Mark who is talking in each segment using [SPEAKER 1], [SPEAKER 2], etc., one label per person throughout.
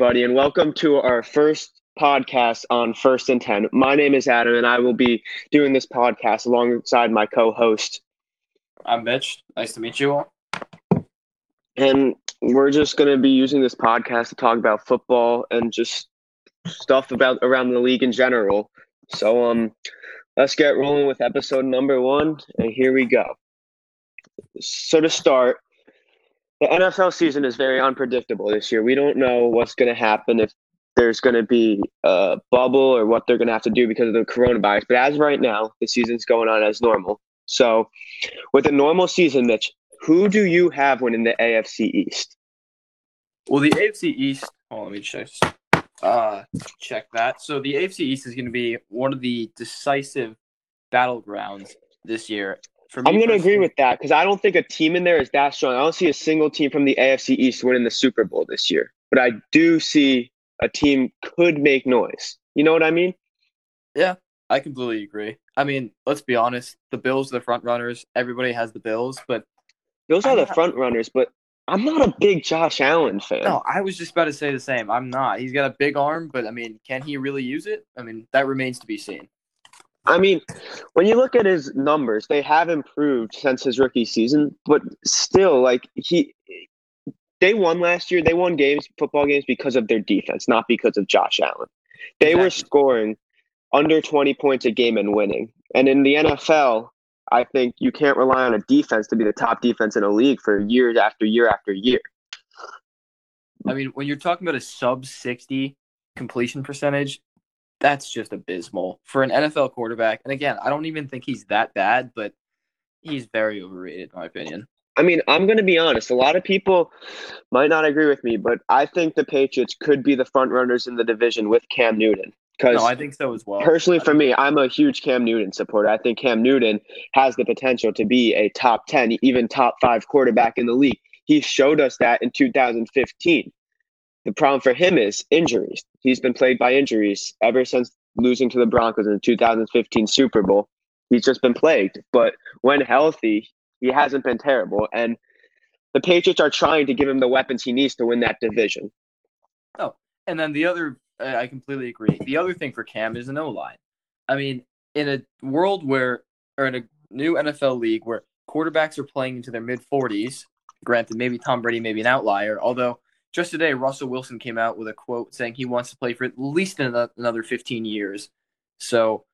[SPEAKER 1] everybody, and welcome to our first podcast on First and Ten. My name is Adam, and I will be doing this podcast alongside my co-host.
[SPEAKER 2] I'm Mitch. Nice to meet you all.
[SPEAKER 1] And we're just going to be using this podcast to talk about football and just stuff about around the league in general. So, um, let's get rolling with episode number one, and here we go. So to start, the NFL season is very unpredictable this year. We don't know what's going to happen if there's going to be a bubble or what they're going to have to do because of the coronavirus. But as right now, the season's going on as normal. So, with a normal season, Mitch, who do you have winning the AFC East?
[SPEAKER 2] Well, the AFC East. Oh, let me check. Uh, check that. So the AFC East is going to be one of the decisive battlegrounds this year.
[SPEAKER 1] For I'm going to agree with that because I don't think a team in there is that strong. I don't see a single team from the AFC East winning the Super Bowl this year, but I do see a team could make noise. You know what I mean?
[SPEAKER 2] Yeah, I completely agree. I mean, let's be honest. The Bills are the front runners. Everybody has the Bills, but
[SPEAKER 1] those are I'm the not, front runners. But I'm not a big Josh Allen fan.
[SPEAKER 2] No, I was just about to say the same. I'm not. He's got a big arm, but I mean, can he really use it? I mean, that remains to be seen.
[SPEAKER 1] I mean, when you look at his numbers, they have improved since his rookie season, but still, like he, they won last year. They won games, football games, because of their defense, not because of Josh Allen. They exactly. were scoring under 20 points a game and winning. And in the NFL, I think you can't rely on a defense to be the top defense in a league for years after year after year.
[SPEAKER 2] I mean, when you're talking about a sub 60 completion percentage, that's just abysmal for an NFL quarterback. And again, I don't even think he's that bad, but he's very overrated, in my opinion.
[SPEAKER 1] I mean, I'm going to be honest. A lot of people might not agree with me, but I think the Patriots could be the front runners in the division with Cam Newton.
[SPEAKER 2] Because no, I think so as well.
[SPEAKER 1] Personally, for me, I'm a huge Cam Newton supporter. I think Cam Newton has the potential to be a top 10, even top five quarterback in the league. He showed us that in 2015. The problem for him is injuries. He's been plagued by injuries ever since losing to the Broncos in the 2015 Super Bowl. He's just been plagued. But when healthy, he hasn't been terrible. And the Patriots are trying to give him the weapons he needs to win that division.
[SPEAKER 2] Oh, and then the other, I completely agree. The other thing for Cam is an O line. I mean, in a world where, or in a new NFL league where quarterbacks are playing into their mid 40s, granted, maybe Tom Brady may be an outlier, although just today, Russell Wilson came out with a quote saying he wants to play for at least another 15 years. So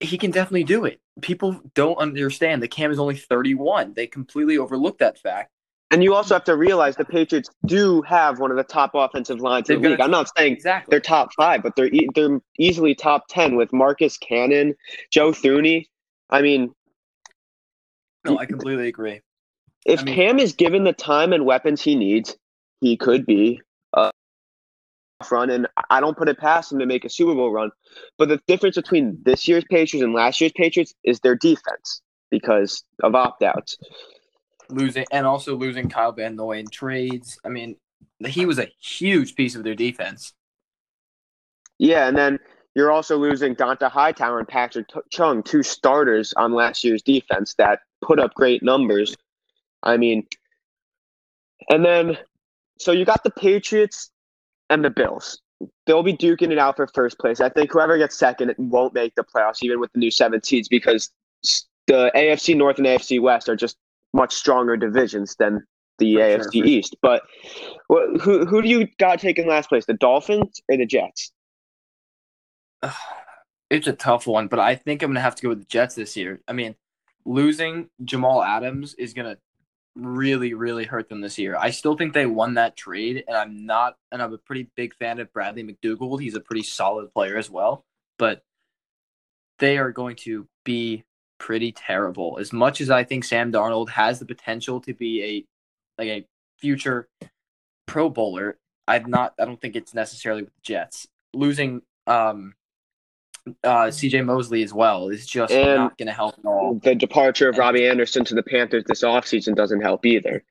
[SPEAKER 2] he can definitely do it. People don't understand that Cam is only 31. They completely overlook that fact.
[SPEAKER 1] And you also have to realize the Patriots do have one of the top offensive lines in the league. I'm not saying exactly. they're top five, but they're e- they're easily top ten with Marcus Cannon, Joe Thuney. I mean,
[SPEAKER 2] no, I completely agree.
[SPEAKER 1] If
[SPEAKER 2] I
[SPEAKER 1] mean, Cam is given the time and weapons he needs, he could be a run, and I don't put it past him to make a Super Bowl run. But the difference between this year's Patriots and last year's Patriots is their defense because of opt outs.
[SPEAKER 2] Losing and also losing Kyle Van Noy in trades. I mean, he was a huge piece of their defense.
[SPEAKER 1] Yeah, and then you're also losing Dont'a Hightower and Patrick Chung, two starters on last year's defense that put up great numbers. I mean, and then so you got the Patriots and the Bills. They'll be duking it out for first place. I think whoever gets second it won't make the playoffs, even with the new seven seeds, because the AFC North and AFC West are just much stronger divisions than the for AFC sure, East. But who who do you got taking last place? The Dolphins or the Jets?
[SPEAKER 2] It's a tough one, but I think I'm gonna have to go with the Jets this year. I mean, losing Jamal Adams is gonna really, really hurt them this year. I still think they won that trade, and I'm not, and I'm a pretty big fan of Bradley McDougald. He's a pretty solid player as well, but they are going to be pretty terrible. As much as I think Sam Darnold has the potential to be a like a future Pro Bowler, I'm not. I don't think it's necessarily with the Jets losing. Um, uh, CJ Mosley as well is just and not going to help at all.
[SPEAKER 1] The departure of and, Robbie Anderson to the Panthers this offseason doesn't help either.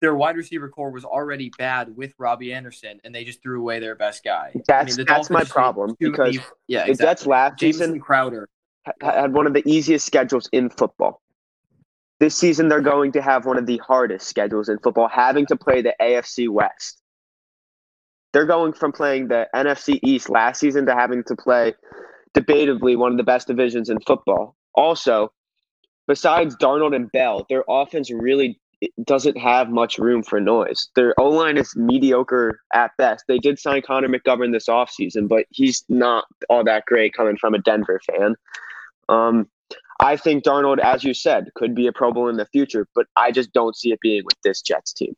[SPEAKER 2] Their wide receiver core was already bad with Robbie Anderson, and they just threw away their best guy.
[SPEAKER 1] That's I mean, that's my problem because yeah, exactly. the Jets last Jamison season
[SPEAKER 2] Crowder
[SPEAKER 1] had one of the easiest schedules in football. This season, they're going to have one of the hardest schedules in football, having to play the AFC West. They're going from playing the NFC East last season to having to play debatably one of the best divisions in football. Also, besides Darnold and Bell, their offense really doesn't have much room for noise. Their O line is mediocre at best. They did sign Connor McGovern this offseason, but he's not all that great coming from a Denver fan. Um, I think Darnold, as you said, could be a Pro Bowl in the future, but I just don't see it being with this Jets team.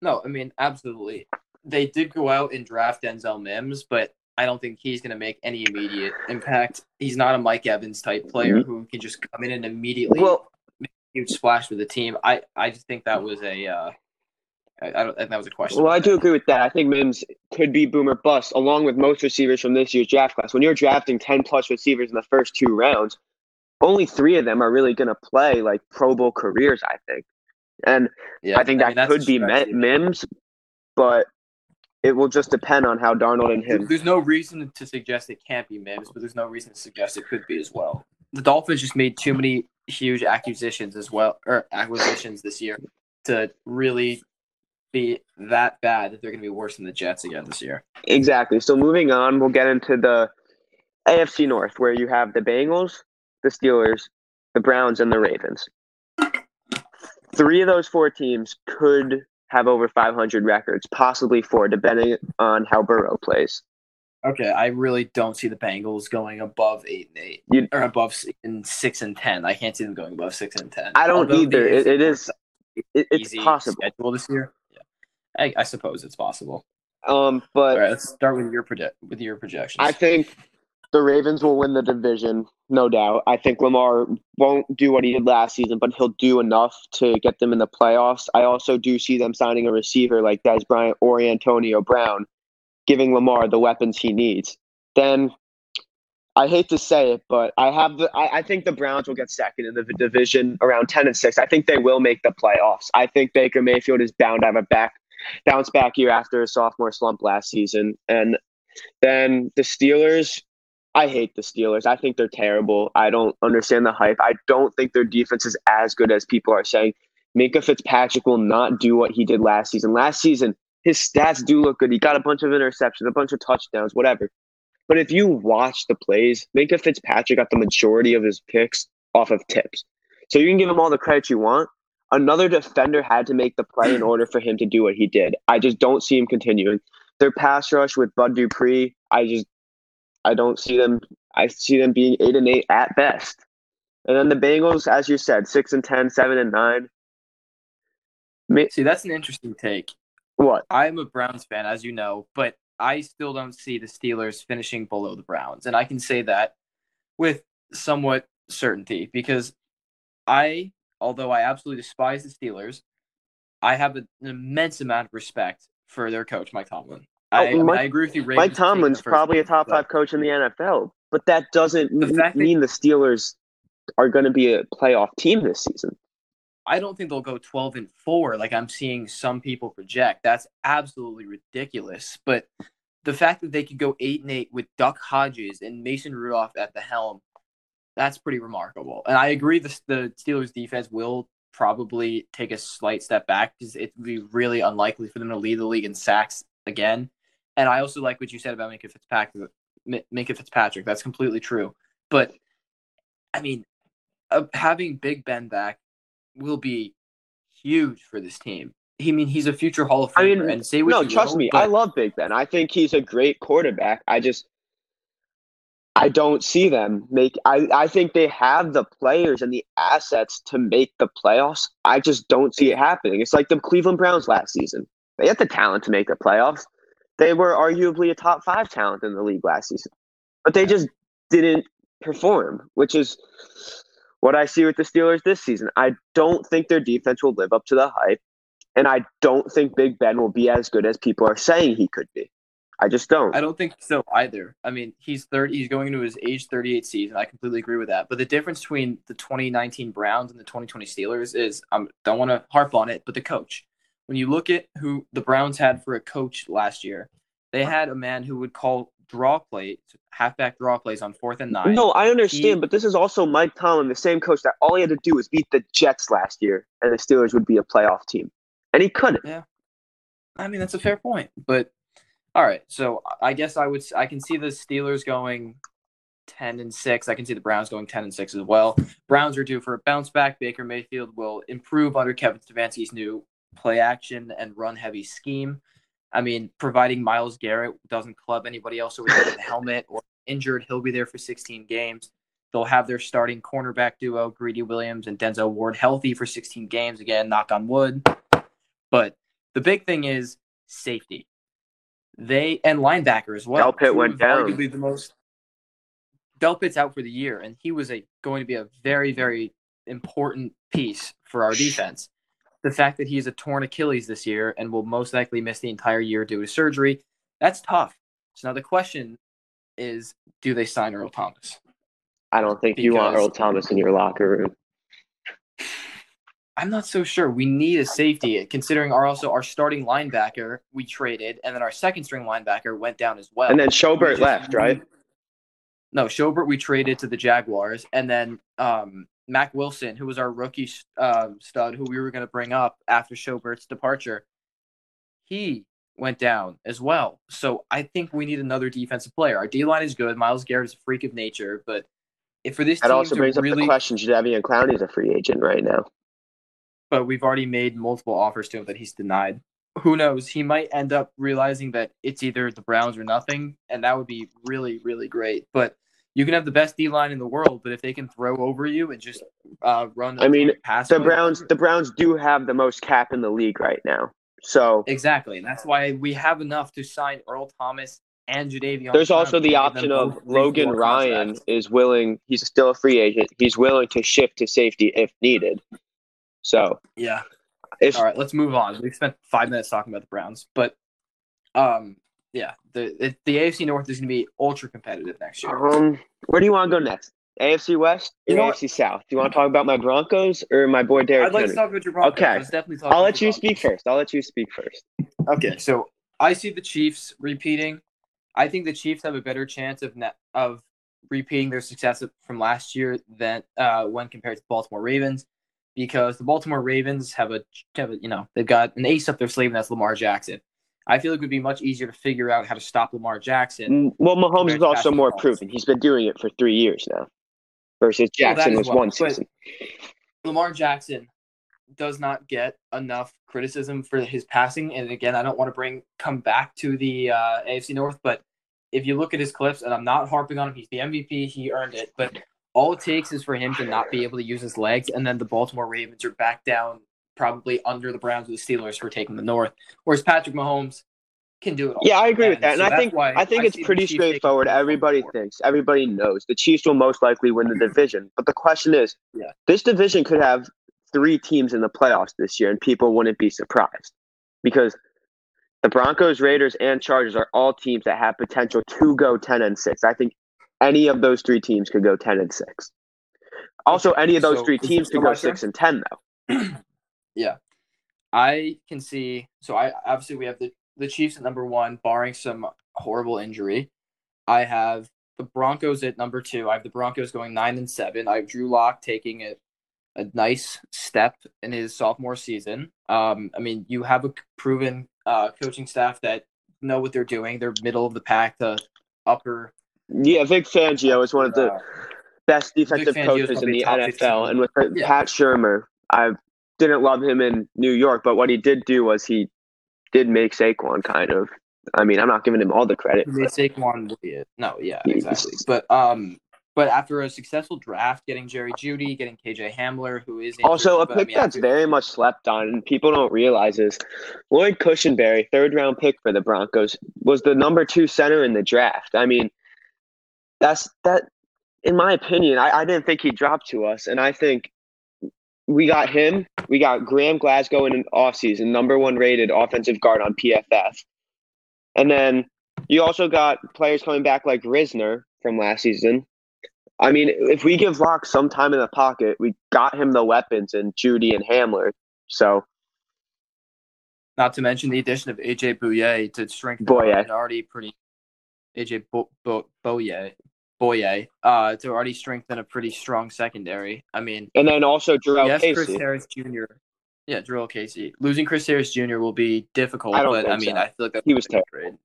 [SPEAKER 2] No, I mean, absolutely. They did go out and draft Denzel Mims, but I don't think he's going to make any immediate impact. He's not a Mike Evans type player mm-hmm. who can just come in and immediately well, make a huge splash with the team. I, I just think that was a uh, I, I don't think that was a question.
[SPEAKER 1] Well, I do agree with that. I think Mims could be boomer bust, along with most receivers from this year's draft class. When you're drafting ten plus receivers in the first two rounds, only three of them are really going to play like Pro Bowl careers. I think, and yeah, I think I that mean, could be Mims, but it will just depend on how Darnold and him.
[SPEAKER 2] There's no reason to suggest it can't be Mims, but there's no reason to suggest it could be as well. The Dolphins just made too many huge acquisitions as well, or acquisitions this year to really be that bad that they're going to be worse than the Jets again this year.
[SPEAKER 1] Exactly. So moving on, we'll get into the AFC North, where you have the Bengals, the Steelers, the Browns, and the Ravens. Three of those four teams could have over 500 records, possibly four, depending on how Burrow plays.
[SPEAKER 2] Okay, I really don't see the Bengals going above eight and eight, you, or above in six and ten. I can't see them going above six and ten.
[SPEAKER 1] I don't Although either. It, it is. It, it's possible.
[SPEAKER 2] Schedule this year. Yeah, I, I suppose it's possible.
[SPEAKER 1] Um, but
[SPEAKER 2] all right, let's start with your project with your projections.
[SPEAKER 1] I think the Ravens will win the division, no doubt. I think Lamar won't do what he did last season, but he'll do enough to get them in the playoffs. I also do see them signing a receiver like Dez Bryant or Antonio Brown, giving Lamar the weapons he needs. Then I hate to say it, but I have the I, I think the Browns will get second in the division around ten and six. I think they will make the playoffs. I think Baker Mayfield is bound to have a back bounce back year after a sophomore slump last season. And then the Steelers, I hate the Steelers. I think they're terrible. I don't understand the hype. I don't think their defense is as good as people are saying. Minkah Fitzpatrick will not do what he did last season. Last season, his stats do look good. He got a bunch of interceptions, a bunch of touchdowns, whatever. But if you watch the plays, Minkah Fitzpatrick got the majority of his picks off of tips. So you can give him all the credit you want. Another defender had to make the play in order for him to do what he did. I just don't see him continuing. Their pass rush with Bud Dupree, I just I don't see them. I see them being eight and eight at best. And then the Bengals, as you said, six and ten, seven and nine.
[SPEAKER 2] See, that's an interesting take.
[SPEAKER 1] What?
[SPEAKER 2] I'm a Browns fan, as you know, but I still don't see the Steelers finishing below the Browns. And I can say that with somewhat certainty because I, although I absolutely despise the Steelers, I have an immense amount of respect for their coach, Mike Tomlin. Oh, I, oh, Mike, I, agree with you.
[SPEAKER 1] Ravens Mike Tomlin's probably a top five coach in the NFL, but that doesn't the m- mean the Steelers are going to be a playoff team this season.
[SPEAKER 2] I don't think they'll go 12 and 4 like I'm seeing some people project. That's absolutely ridiculous. But the fact that they could go 8 and 8 with Duck Hodges and Mason Rudolph at the helm, that's pretty remarkable. And I agree the, the Steelers defense will probably take a slight step back because it would be really unlikely for them to lead the league in sacks again. And I also like what you said about Minkah Fitzpatrick. Minkah Fitzpatrick. That's completely true. But I mean, uh, having Big Ben back will be huge for this team. He I mean he's a future Hall of Famer. I mean, and say what
[SPEAKER 1] no, trust will, me, but... I love Big Ben. I think he's a great quarterback. I just I don't see them make. I I think they have the players and the assets to make the playoffs. I just don't see it happening. It's like the Cleveland Browns last season. They had the talent to make the playoffs. They were arguably a top five talent in the league last season, but they just didn't perform, which is what I see with the Steelers this season. I don't think their defense will live up to the hype, and I don't think Big Ben will be as good as people are saying he could be. I just don't.
[SPEAKER 2] I don't think so either. I mean, he's third. He's going into his age 38 season. I completely agree with that. But the difference between the 2019 Browns and the 2020 Steelers is I um, don't want to harp on it, but the coach when you look at who the Browns had for a coach last year, they had a man who would call draw plays, halfback draw plays on fourth and nine.
[SPEAKER 1] No, I understand, he, but this is also Mike Tomlin, the same coach that all he had to do was beat the Jets last year, and the Steelers would be a playoff team, and he couldn't.
[SPEAKER 2] Yeah, I mean that's a fair point, but All right, so I guess I would I can see the Steelers going ten and six. I can see the Browns going ten and six as well. Browns are due for a bounce back. Baker Mayfield will improve under Kevin Stefanski's new play action and run heavy scheme. I mean, providing Myles Garrett doesn't club anybody else over the helmet or injured, he'll be there for 16 games. They'll have their starting cornerback duo, Greedy Williams and Denzel Ward, healthy for 16 games. Again, knock on wood. But the big thing is safety. They and linebacker as well.
[SPEAKER 1] Delpit went down.
[SPEAKER 2] Arguably the most. Delpit's out for the year, and he was a going to be a very, very important piece for our defense. The fact that he he's a torn Achilles this year and will most likely miss the entire year due to surgery, that's tough. So now the question is, do they sign Earl Thomas?
[SPEAKER 1] I don't think you want Earl Thomas in your locker room.
[SPEAKER 2] I'm not so sure. We need a safety, considering our also our starting linebacker we traded, and then our second string linebacker went down as well.
[SPEAKER 1] And then Schobert left, right?
[SPEAKER 2] No, Schobert we traded to the Jaguars, and then um, Mack Wilson, who was our rookie um, stud, who we were going to bring up after Schobert's departure, he went down as well. So I think we need another defensive player. Our D line is good. Myles Garrett is a freak of nature, but if for this
[SPEAKER 1] That
[SPEAKER 2] team
[SPEAKER 1] also brings
[SPEAKER 2] really,
[SPEAKER 1] up the question: Jadeveon Clowney is a free agent right now.
[SPEAKER 2] but we've already made multiple offers to him that he's denied. Who knows? He might end up realizing that it's either the Browns or nothing, and that would be really, really great. But you can have the best D line in the world, but if they can throw over you and just uh, run,
[SPEAKER 1] I mean,
[SPEAKER 2] pass
[SPEAKER 1] The Browns, the Browns do have the most cap in the league right now. So
[SPEAKER 2] exactly, and that's why we have enough to sign Earl Thomas and Jadeveon.
[SPEAKER 1] there's also the
[SPEAKER 2] and give them
[SPEAKER 1] option of Logan Ryan
[SPEAKER 2] contracts.
[SPEAKER 1] is willing. He's still a free agent. He's willing to shift to safety if needed. So
[SPEAKER 2] Yeah.
[SPEAKER 1] if
[SPEAKER 2] All right, let's move on. We've spent five minutes talking about the Browns, but um, yeah, the the AFC North is going to be ultra competitive next year.
[SPEAKER 1] um, where do you want to go next? AFC West or
[SPEAKER 2] You know what?
[SPEAKER 1] AFC South? Do you want to talk about my Broncos or my boy Derrick
[SPEAKER 2] I'd like
[SPEAKER 1] Henry?
[SPEAKER 2] to talk about your Broncos.
[SPEAKER 1] Okay.
[SPEAKER 2] Let's definitely talk.
[SPEAKER 1] I'll let you speak first. I'll let you speak first.
[SPEAKER 2] Okay, so I see the Chiefs repeating. I think the Chiefs have a better chance of net, of repeating their success from last year than uh, when compared to the Baltimore Ravens, because the Baltimore Ravens have a, have a you know they've got an ace up their sleeve and that's Lamar Jackson. I feel like it would be much easier to figure out how to stop Lamar Jackson.
[SPEAKER 1] Mm, Well, Mahomes is also more proven. He's been doing it for three years now, versus Jackson
[SPEAKER 2] as
[SPEAKER 1] was
[SPEAKER 2] well,
[SPEAKER 1] one
[SPEAKER 2] but-
[SPEAKER 1] season.
[SPEAKER 2] Lamar Jackson does not get enough criticism for his passing. And again, I don't want to bring come back to the uh, AFC North, but if you look at his clips, and I'm not harping on him, he's the MVP, he earned it. But all it takes is for him to not be able to use his legs, and then the Baltimore Ravens are back down, probably under the Browns or the Steelers for taking the North. Whereas Patrick Mahomes can do it all.
[SPEAKER 1] Yeah, I agree with that, and
[SPEAKER 2] so
[SPEAKER 1] I think
[SPEAKER 2] why
[SPEAKER 1] I think it's
[SPEAKER 2] see the
[SPEAKER 1] pretty straightforward. Everybody thinks, everybody knows the Chiefs will most likely win the division. But the question is,
[SPEAKER 2] Yeah.
[SPEAKER 1] this division could have three teams in the playoffs this year, and people wouldn't be surprised because the Broncos, Raiders, and Chargers are all teams that have potential to go ten and six. I think any of those three teams could go ten and six. Also, any of those
[SPEAKER 2] so
[SPEAKER 1] three teams could go six and ten, though.
[SPEAKER 2] Yeah. I can see so I obviously we have the, the Chiefs at number one, barring some horrible injury. I have the Broncos at number two. I have the Broncos going nine and seven. I have Drew Lock taking a, a nice step in his sophomore season. Um, I mean, you have a proven uh, coaching staff that know what they're doing. They're middle of the pack the upper.
[SPEAKER 1] Yeah, Vic Fangio is one of the
[SPEAKER 2] uh,
[SPEAKER 1] best defensive coaches in the NFL.
[SPEAKER 2] 15.
[SPEAKER 1] And with
[SPEAKER 2] Yeah.
[SPEAKER 1] Pat Shurmur, I didn't love him in New York, but what he did do was he did make Saquon kind of. I mean, I'm not giving him all the credit.
[SPEAKER 2] Made Saquon. No, yeah, exactly. But um, but after a successful draft, getting Jerry Jeudy, getting KJ Hamler, who is injured,
[SPEAKER 1] Also, a
[SPEAKER 2] but, I
[SPEAKER 1] pick
[SPEAKER 2] mean,
[SPEAKER 1] that's
[SPEAKER 2] after-
[SPEAKER 1] very much slept on and people don't realize is Lloyd Cushenberry, third round pick for the Broncos, was the number two center in the draft. I mean, that's that. In my opinion, I, I didn't think he'd drop to us, and I think we got him. We got Graham Glasgow in an offseason, number one rated offensive guard on PFF, and then you also got players coming back like Risner from last season. I mean, if we give Lock some time in the pocket, we got him the weapons and Jeudy and Hamler. So
[SPEAKER 2] not to mention the addition of AJ Bouye to strengthen
[SPEAKER 1] Boye.
[SPEAKER 2] an already pretty AJ Bo- Bo- Boye Boye uh, to already strengthen a pretty strong secondary. I mean,
[SPEAKER 1] and then also Jurrell
[SPEAKER 2] yes, Chris Harris Jr. Yeah, Jurrell Casey. Losing Chris Harris Jr. will be difficult,
[SPEAKER 1] I don't
[SPEAKER 2] but I mean,
[SPEAKER 1] so.
[SPEAKER 2] I feel like
[SPEAKER 1] He was
[SPEAKER 2] terrible.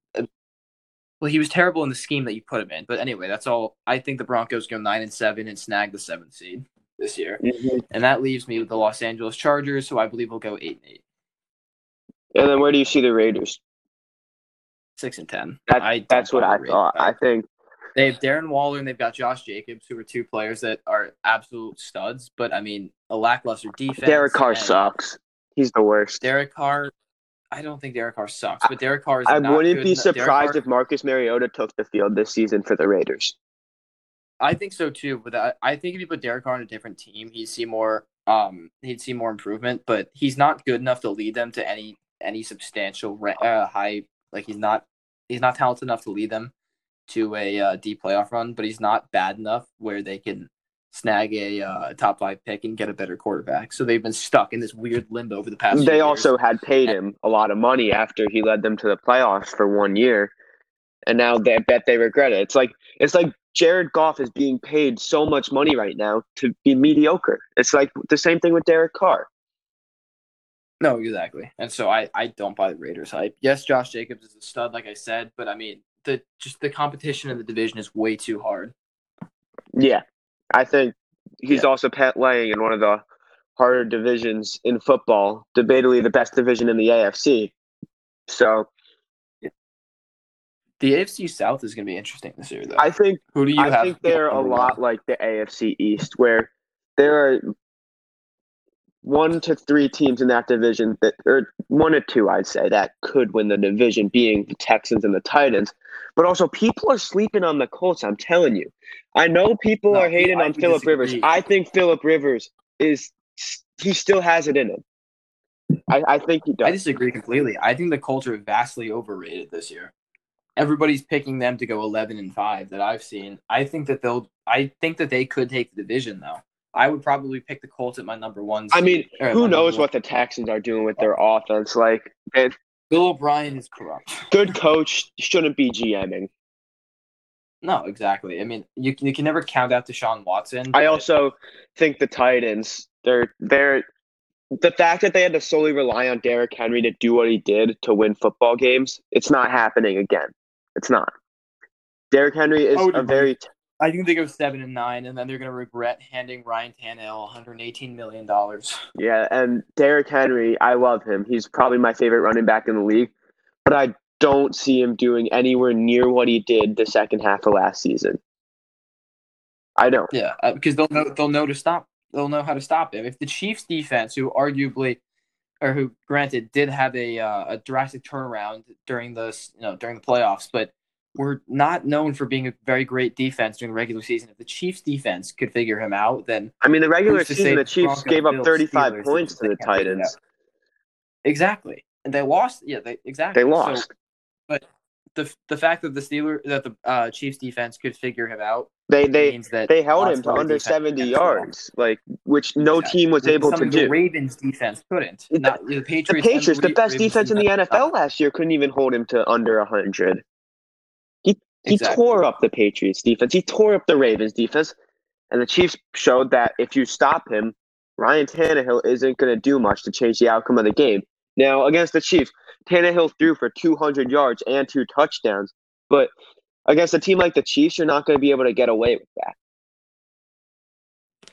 [SPEAKER 2] Well, he was terrible in the scheme that you put him in. But anyway, that's all. I think the Broncos go nine and seven and snag the seventh seed this year,
[SPEAKER 1] Mm-hmm.
[SPEAKER 2] and that leaves me with the Los Angeles Chargers, who I believe will go eight and eight,
[SPEAKER 1] And then where do you see the Raiders?
[SPEAKER 2] six and ten.
[SPEAKER 1] That,
[SPEAKER 2] I
[SPEAKER 1] that's what I thought. I think
[SPEAKER 2] They have Darren Waller and they've got Josh Jacobs, who are two players that are absolute studs. But I mean, a lackluster defense.
[SPEAKER 1] Derek Carr sucks. He's the worst.
[SPEAKER 2] Derek Carr. I don't think Derek Carr sucks, but Derek Carr is.
[SPEAKER 1] I wouldn't be
[SPEAKER 2] enough-
[SPEAKER 1] surprised
[SPEAKER 2] Carr-
[SPEAKER 1] if Marcus Mariota took the field this season for the Raiders.
[SPEAKER 2] I think so too, but I, I think if you put Derek Carr on a different team, he'd see more. Um, he'd see more improvement, but he's not good enough to lead them to any any substantial uh, high. Like he's not he's not talented enough to lead them to a uh, deep playoff run, but he's not bad enough where they can snag a uh, top five pick and get a better quarterback. So they've been stuck in this weird limbo over the past.
[SPEAKER 1] They
[SPEAKER 2] years.
[SPEAKER 1] also had paid him a lot of money after he led them to the playoffs for one year, and now they I bet they regret it. It's like it's like Jared Goff is being paid so much money right now to be mediocre. It's like the same thing with Derek Carr.
[SPEAKER 2] No, exactly. And so I, I don't buy the Raiders hype. Yes, Josh Jacobs is a stud, like I said, but I mean the just the competition in the division is way too hard.
[SPEAKER 1] Yeah, I think he's
[SPEAKER 2] Yeah.
[SPEAKER 1] also laying in one of the harder divisions in football, debatably the best division in the AFC. So
[SPEAKER 2] The AFC South is going to be interesting this year, though.
[SPEAKER 1] I think
[SPEAKER 2] Who do you
[SPEAKER 1] I
[SPEAKER 2] have?
[SPEAKER 1] think they're a lot like the AFC East, where there are one to three teams in that division that, or one or two, I'd say, that could win the division, being the Texans and the Titans. But also, people are sleeping on the Colts. I'm telling you. I know people
[SPEAKER 2] No,
[SPEAKER 1] are hating
[SPEAKER 2] I
[SPEAKER 1] on Philip Rivers. I think Philip Rivers is he still has it in him. I, I think he does.
[SPEAKER 2] I disagree completely. I think the Colts are vastly overrated this year. Everybody's picking them to go eleven and five that I've seen. I think that they'll. I think that they could take the division though. I would probably pick the Colts at my number one.
[SPEAKER 1] I mean, who knows what the Texans are doing with their offense? Like, a
[SPEAKER 2] Bill O'Brien is corrupt.
[SPEAKER 1] good coach shouldn't be GMing.
[SPEAKER 2] No, exactly. I mean, you can, you can never count out Deshaun Watson.
[SPEAKER 1] I also think the Titans, they're they're the fact that they had to solely rely on Derrick Henry to do what he did to win football games, it's not happening again. It's not. Derrick Henry is a very
[SPEAKER 2] I think they go seven and nine, and then they're going to regret handing Ryan Tannehill 118 million dollars.
[SPEAKER 1] yeah, and Derrick Henry, I love him. He's probably my favorite running back in the league, but I don't see him doing anywhere near what he did the second half of last season. I don't.
[SPEAKER 2] Yeah, uh, because they'll know they'll know to stop. They'll know how to stop him. If the Chiefs' defense, who arguably, or who granted did have a uh, a drastic turnaround during the you know during the playoffs, but were not known for being a very great defense during the regular season. If the Chiefs' defense could figure him out, then
[SPEAKER 1] I mean, the regular season, the
[SPEAKER 2] the
[SPEAKER 1] Chiefs gave up
[SPEAKER 2] Bills,
[SPEAKER 1] 35
[SPEAKER 2] Steelers,
[SPEAKER 1] points to the
[SPEAKER 2] can't figure it
[SPEAKER 1] Titans.
[SPEAKER 2] exactly, and they lost. Yeah, they exactly
[SPEAKER 1] They
[SPEAKER 2] So,
[SPEAKER 1] lost.
[SPEAKER 2] the the fact that the Steelers that the uh, Chiefs defense could figure him out
[SPEAKER 1] They they
[SPEAKER 2] means that
[SPEAKER 1] they held him to under 70
[SPEAKER 2] can't do that.
[SPEAKER 1] yards, like which no
[SPEAKER 2] Exactly.
[SPEAKER 1] team was able to
[SPEAKER 2] The
[SPEAKER 1] do.
[SPEAKER 2] Ravens defense couldn't.
[SPEAKER 1] The-
[SPEAKER 2] Not, the
[SPEAKER 1] The
[SPEAKER 2] Patriots. and
[SPEAKER 1] Patriots, the best
[SPEAKER 2] Ravens
[SPEAKER 1] defense in the NFL last year, couldn't even hold him to under 100. He he
[SPEAKER 2] Exactly.
[SPEAKER 1] tore up the Patriots defense. He tore up the Ravens defense, and the Chiefs showed that if you stop him, Ryan Tannehill isn't going to do much to change the outcome of the game. Now against the Chiefs, Tannehill threw for 200 yards and two touchdowns, but against a team like the Chiefs, you're not going to be able to get away with that.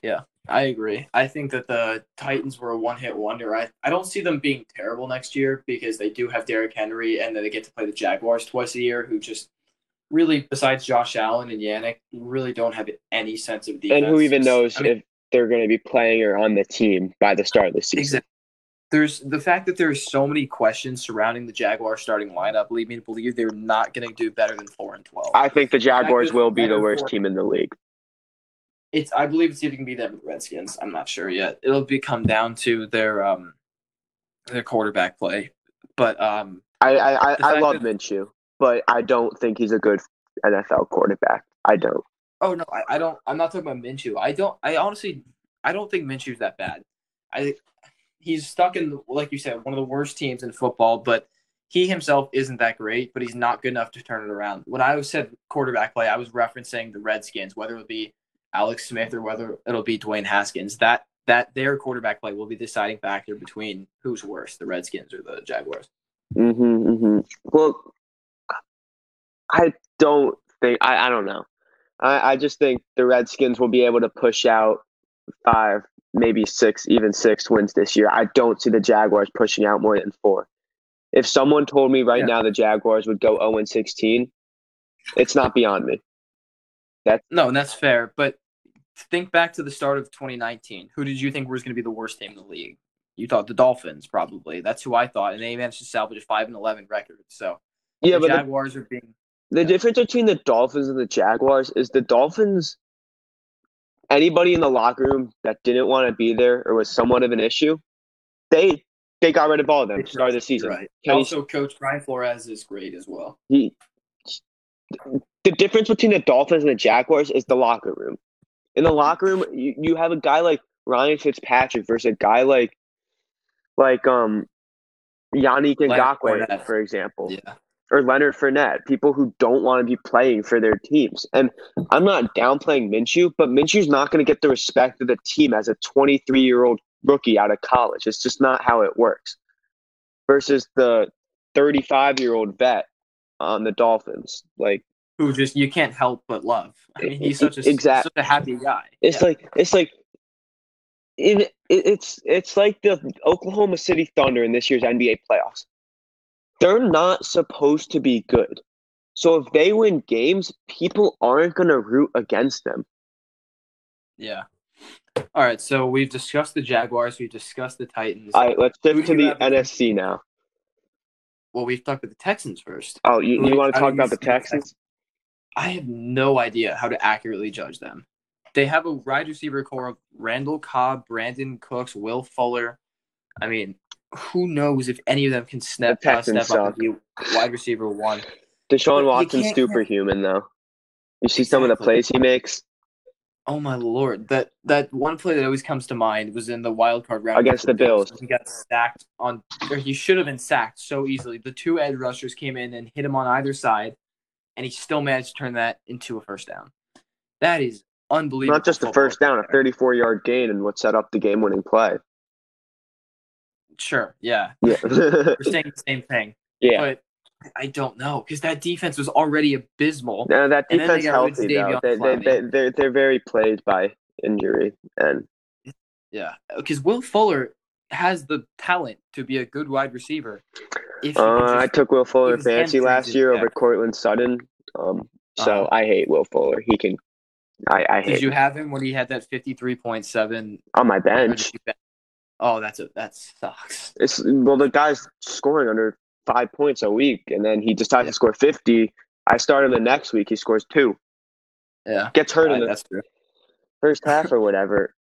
[SPEAKER 2] Yeah, I agree. I think that the Titans were a one hit wonder. I, I don't see them being terrible next year because they do have Derrick Henry and then they get to play the Jaguars twice a year, who just really, besides Josh Allen and Yannick, really don't have any sense of defense.
[SPEAKER 1] And who even knows
[SPEAKER 2] I mean,
[SPEAKER 1] if they're going to be playing or on the team by the start of the season?
[SPEAKER 2] Exactly. There's the fact that there's so many questions surrounding the Jaguar starting lineup lead me to believe they're not going to do better than four and twelve.
[SPEAKER 1] I think the Jaguars will be the worst team in the league.
[SPEAKER 2] it's I believe it's even going to be them the Redskins. I'm not sure yet. It'll be come down to their um their quarterback play, but um
[SPEAKER 1] I I, I, I love
[SPEAKER 2] that-
[SPEAKER 1] Minshew, but I don't think he's a good NFL quarterback. I don't.
[SPEAKER 2] oh no I, I don't I'm not talking about Minshew. I don't I honestly I don't think Minshew's that bad. I he's stuck in like you said one of the worst teams in football, but he himself isn't that great, but he's not good enough to turn it around. When I said quarterback play, I was referencing the Redskins, whether it be Alex Smith or whether it'll be Dwayne Haskins. That that their quarterback play will be the deciding factor between who's worse, the Redskins or the Jaguars.
[SPEAKER 1] Mm-hmm, mm-hmm. Well, I don't think I, I don't know. I, I just think the Redskins will be able to push out five, maybe six, even six wins this year. I don't see the Jaguars pushing out more than four. If someone told me right
[SPEAKER 2] Yeah.
[SPEAKER 1] now the Jaguars would go 0 and 16, it's not beyond me.
[SPEAKER 2] That's no, and that's fair. But think back to the start of 2019. Who did you think was going to be the worst team in the league? You thought the Dolphins, probably. That's who I thought, and they managed to salvage a five and 11 record. So
[SPEAKER 1] Yeah,
[SPEAKER 2] the
[SPEAKER 1] but the,
[SPEAKER 2] Jaguars are being
[SPEAKER 1] the difference between the Dolphins and the Jaguars is the Dolphins. Anybody in the locker room that didn't want to be there or was somewhat of an issue, they they got rid of all of them. Start of the season.
[SPEAKER 2] Right.
[SPEAKER 1] Kenny-
[SPEAKER 2] Also, Coach Brian Flores is great as well.
[SPEAKER 1] he the difference between the Dolphins and the Jaguars is the locker room. In the locker room, you, you have a guy like Ryan Fitzpatrick versus a guy like like um Yannick
[SPEAKER 2] Ngakoue,
[SPEAKER 1] for example,
[SPEAKER 2] Yeah.
[SPEAKER 1] Or Leonard Fournette, people who don't want to be playing for their teams. And I'm not downplaying Minshew, but Minshew's not going to get the respect of the team as a 23 year old rookie out of college. It's just not how it works. Versus the 35 year old vet on the Dolphins, like.
[SPEAKER 2] Who just you can't help but love. I mean, he's such a
[SPEAKER 1] Exact-
[SPEAKER 2] such a happy guy.
[SPEAKER 1] It's
[SPEAKER 2] Yeah.
[SPEAKER 1] like it's like it, it's it's like the Oklahoma City Thunder in this year's NBA playoffs. They're not supposed to be good. So if they win games, people aren't going to root against them.
[SPEAKER 2] yeah. All right, so we've discussed the Jaguars, we've discussed the Titans.
[SPEAKER 1] All right, let's shift to the NFC now.
[SPEAKER 2] well, we've talked about the Texans first.
[SPEAKER 1] Oh, you, you want to talk about the Texans?
[SPEAKER 2] I have no idea how to accurately judge them. They have a wide receiver core of Randall Cobb, Brandin Cooks, Will Fuller. I mean, who knows if any of them can snap,
[SPEAKER 1] The
[SPEAKER 2] uh, step up and be wide receiver one.
[SPEAKER 1] Deshaun Watson's superhuman, though. You see some of the plays he makes
[SPEAKER 2] Oh my lord! That that one play that always comes to mind was in the wild card round
[SPEAKER 1] Against the Bills.
[SPEAKER 2] He got sacked on, or he should have been sacked so easily. The two edge rushers came in and hit him on either side, and he still managed to turn that into a first down. That is unbelievable.
[SPEAKER 1] not just the
[SPEAKER 2] football
[SPEAKER 1] first down, a 34 yard gain, and what set up the game winning play.
[SPEAKER 2] Sure, yeah,
[SPEAKER 1] Yeah,
[SPEAKER 2] we're saying the same thing,
[SPEAKER 1] yeah.
[SPEAKER 2] but I don't know because that defense was already abysmal.
[SPEAKER 1] No, that
[SPEAKER 2] And then they
[SPEAKER 1] defense
[SPEAKER 2] got rid of
[SPEAKER 1] healthy though. They, they, they, they're, they're very plagued by injury, and
[SPEAKER 2] Yeah, because Will Fuller has the talent to be a good wide receiver. If he can
[SPEAKER 1] uh, I took Will Fuller fancy last year over Courtland Sutton. Um, so
[SPEAKER 2] Uh-huh.
[SPEAKER 1] I hate Will Fuller. He can, I, I
[SPEAKER 2] Did
[SPEAKER 1] hate
[SPEAKER 2] you have him when he had that fifty-three point seven?
[SPEAKER 1] on my bench.
[SPEAKER 2] Oh, that's a that sucks.
[SPEAKER 1] It's well, the guy's scoring under five points a week, and then he decides to score fifty. I start him the next week. He scores two.
[SPEAKER 2] Yeah,
[SPEAKER 1] Gets hurt in the first half or whatever.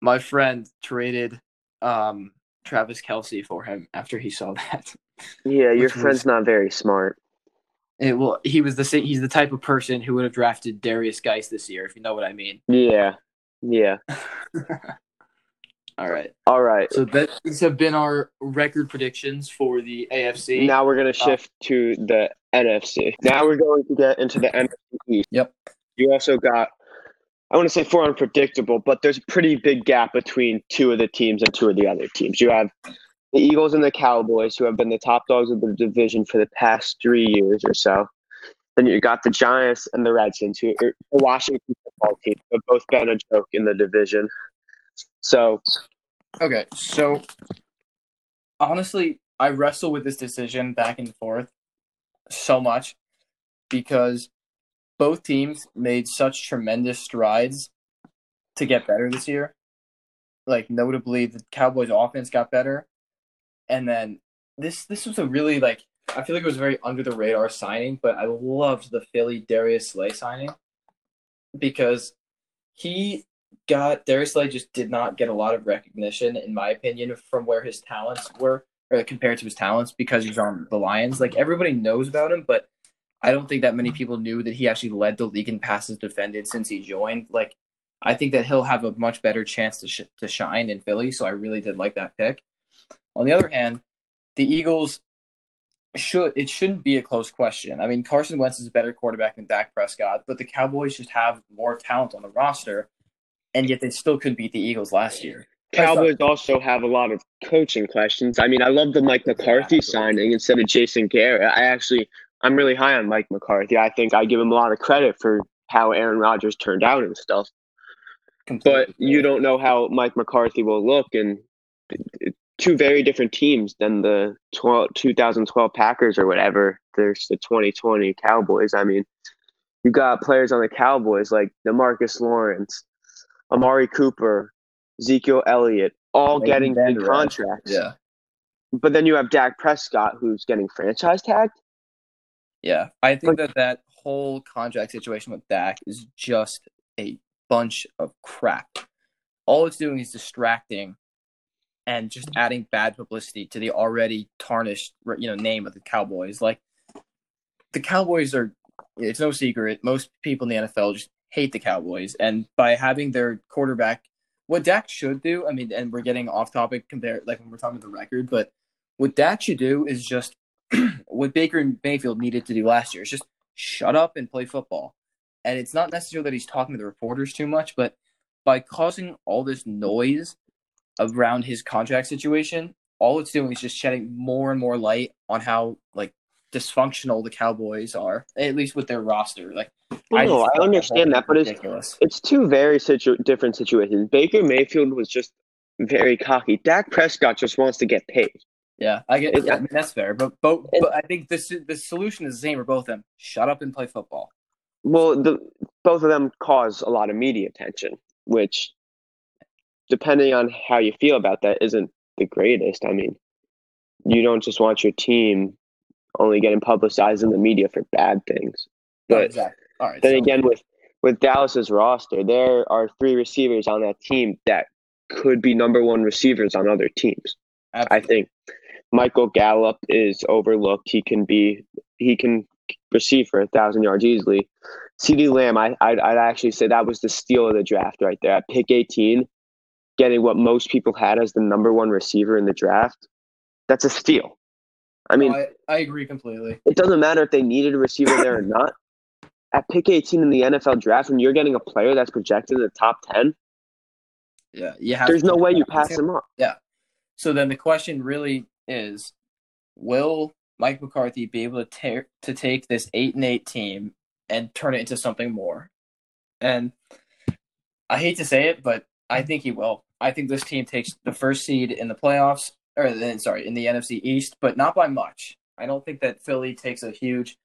[SPEAKER 2] My friend traded um Travis Kelce for him after he saw that.
[SPEAKER 1] Yeah, your
[SPEAKER 2] Which was-
[SPEAKER 1] friend's not very smart.
[SPEAKER 2] It, well, he was the same. He's the type of person who would have drafted Derrius Guice this year, if you know what I mean.
[SPEAKER 1] Yeah, yeah.
[SPEAKER 2] All right.
[SPEAKER 1] All right.
[SPEAKER 2] So that these have been our record predictions for the AFC.
[SPEAKER 1] Now we're gonna uh, shift to the NFC. Now we're going to get into the NFC East.
[SPEAKER 2] Yep.
[SPEAKER 1] You also got, I want to say four unpredictable, but there's a pretty big gap between two of the teams and two of the other teams. You have the Eagles and the Cowboys, who have been the top dogs of the division for the past three years or so. Then you got the Giants and the Redskins, who are the Washington football team, have both been a joke in the division. So
[SPEAKER 2] Okay, so honestly, I wrestle with this decision back and forth so much because both teams made such tremendous strides to get better this year. Like notably the Cowboys offense got better. And then this this was a really like I feel like it was very under the radar signing, but I loved the Philly Darius Slay signing because he got Darius Slay just did not get a lot of recognition, in my opinion, from where his talents were, or compared to his talents because he's on the Lions. Like everybody knows about him, but I don't think that many people knew that he actually led the league in passes defended since he joined. Like I think that he'll have a much better chance to sh- to shine in Philly. So I really did like that pick. On the other hand, the Eagles should it shouldn't be a close question. I mean, Carson Wentz is a better quarterback than Dak Prescott, but the Cowboys just have more talent on the roster, and yet they still could beat the Eagles last year.
[SPEAKER 1] Cowboys also have a lot of coaching questions. I mean, I love the Mike McCarthy
[SPEAKER 2] absolutely.
[SPEAKER 1] signing instead of Jason Garrett. I actually I'm really high on Mike McCarthy. I think I give him a lot of credit for how Aaron Rodgers turned out and stuff.
[SPEAKER 2] Completely.
[SPEAKER 1] But you don't know how Mike McCarthy will look, and two very different teams than the 12, 2012 Packers or whatever. There's the 2020 Cowboys. I mean, you got players on the Cowboys like Demarcus Lawrence, Amari Cooper, Ezekiel Elliott, all getting big contracts.
[SPEAKER 2] Yeah.
[SPEAKER 1] But then you have Dak Prescott, who's getting franchise tagged.
[SPEAKER 2] Yeah, I think
[SPEAKER 1] Like-
[SPEAKER 2] that that whole contract situation with Dak is just a bunch of crap. All it's doing is distracting and just adding bad publicity to the already tarnished, you know, name of the Cowboys. Like the Cowboys are, it's no secret. Most people in the NFL just hate the Cowboys, and by having their quarterback, what Dak should do. I mean, and we're getting off topic compared, like when we're talking about the record, but what Dak should do is just what Baker and Mayfield needed to do last year is just shut up and play football. And it's not necessarily that he's talking to the reporters too much, but by causing all this noise around his contract situation, all it's doing is just shedding more and more light on how like dysfunctional the Cowboys are, at least with their roster. Like,
[SPEAKER 1] Well, no,
[SPEAKER 2] just
[SPEAKER 1] I understand that, but it's it's two very situ- different situations. Baker Mayfield was just very cocky. Dak Prescott just wants to get paid.
[SPEAKER 2] Yeah, I get.
[SPEAKER 1] It-
[SPEAKER 2] Yeah, I mean, that's fair, but
[SPEAKER 1] It-
[SPEAKER 2] but I think this the solution is the same for both of them. Shut up and play football.
[SPEAKER 1] Well, the both of them cause a lot of media attention, which, depending on how you feel about that, isn't the greatest. I mean, you don't just want your team only getting publicized in the media for bad things. But
[SPEAKER 2] exactly. All right.
[SPEAKER 1] then
[SPEAKER 2] so-
[SPEAKER 1] again, with with Dallas's roster, there are three receivers on that team that could be number one receivers on other teams. I think Michael Gallup is overlooked. He can be he can receive for a thousand yards easily. CeeDee Lamb, I I'd, I'd actually say that was the steal of the draft right there at pick eighteen, getting what most people had as the number one receiver in the draft. That's a steal. I mean,
[SPEAKER 2] No, I, I agree completely.
[SPEAKER 1] it doesn't matter if they needed a receiver there or not. At pick 18 in the NFL draft, when you're getting a player that's projected in the top 10,
[SPEAKER 2] Yeah, you have.
[SPEAKER 1] there's no way you pass him up. Yeah.
[SPEAKER 2] So then the question really is, will Mike McCarthy be able to tear, to take this eight and eight team and turn it into something more? And I hate to say it, but I think he will. I think this team takes the first seed in the playoffs, or then sorry, in the NFC East, but not by much. I don't think that Philly takes a huge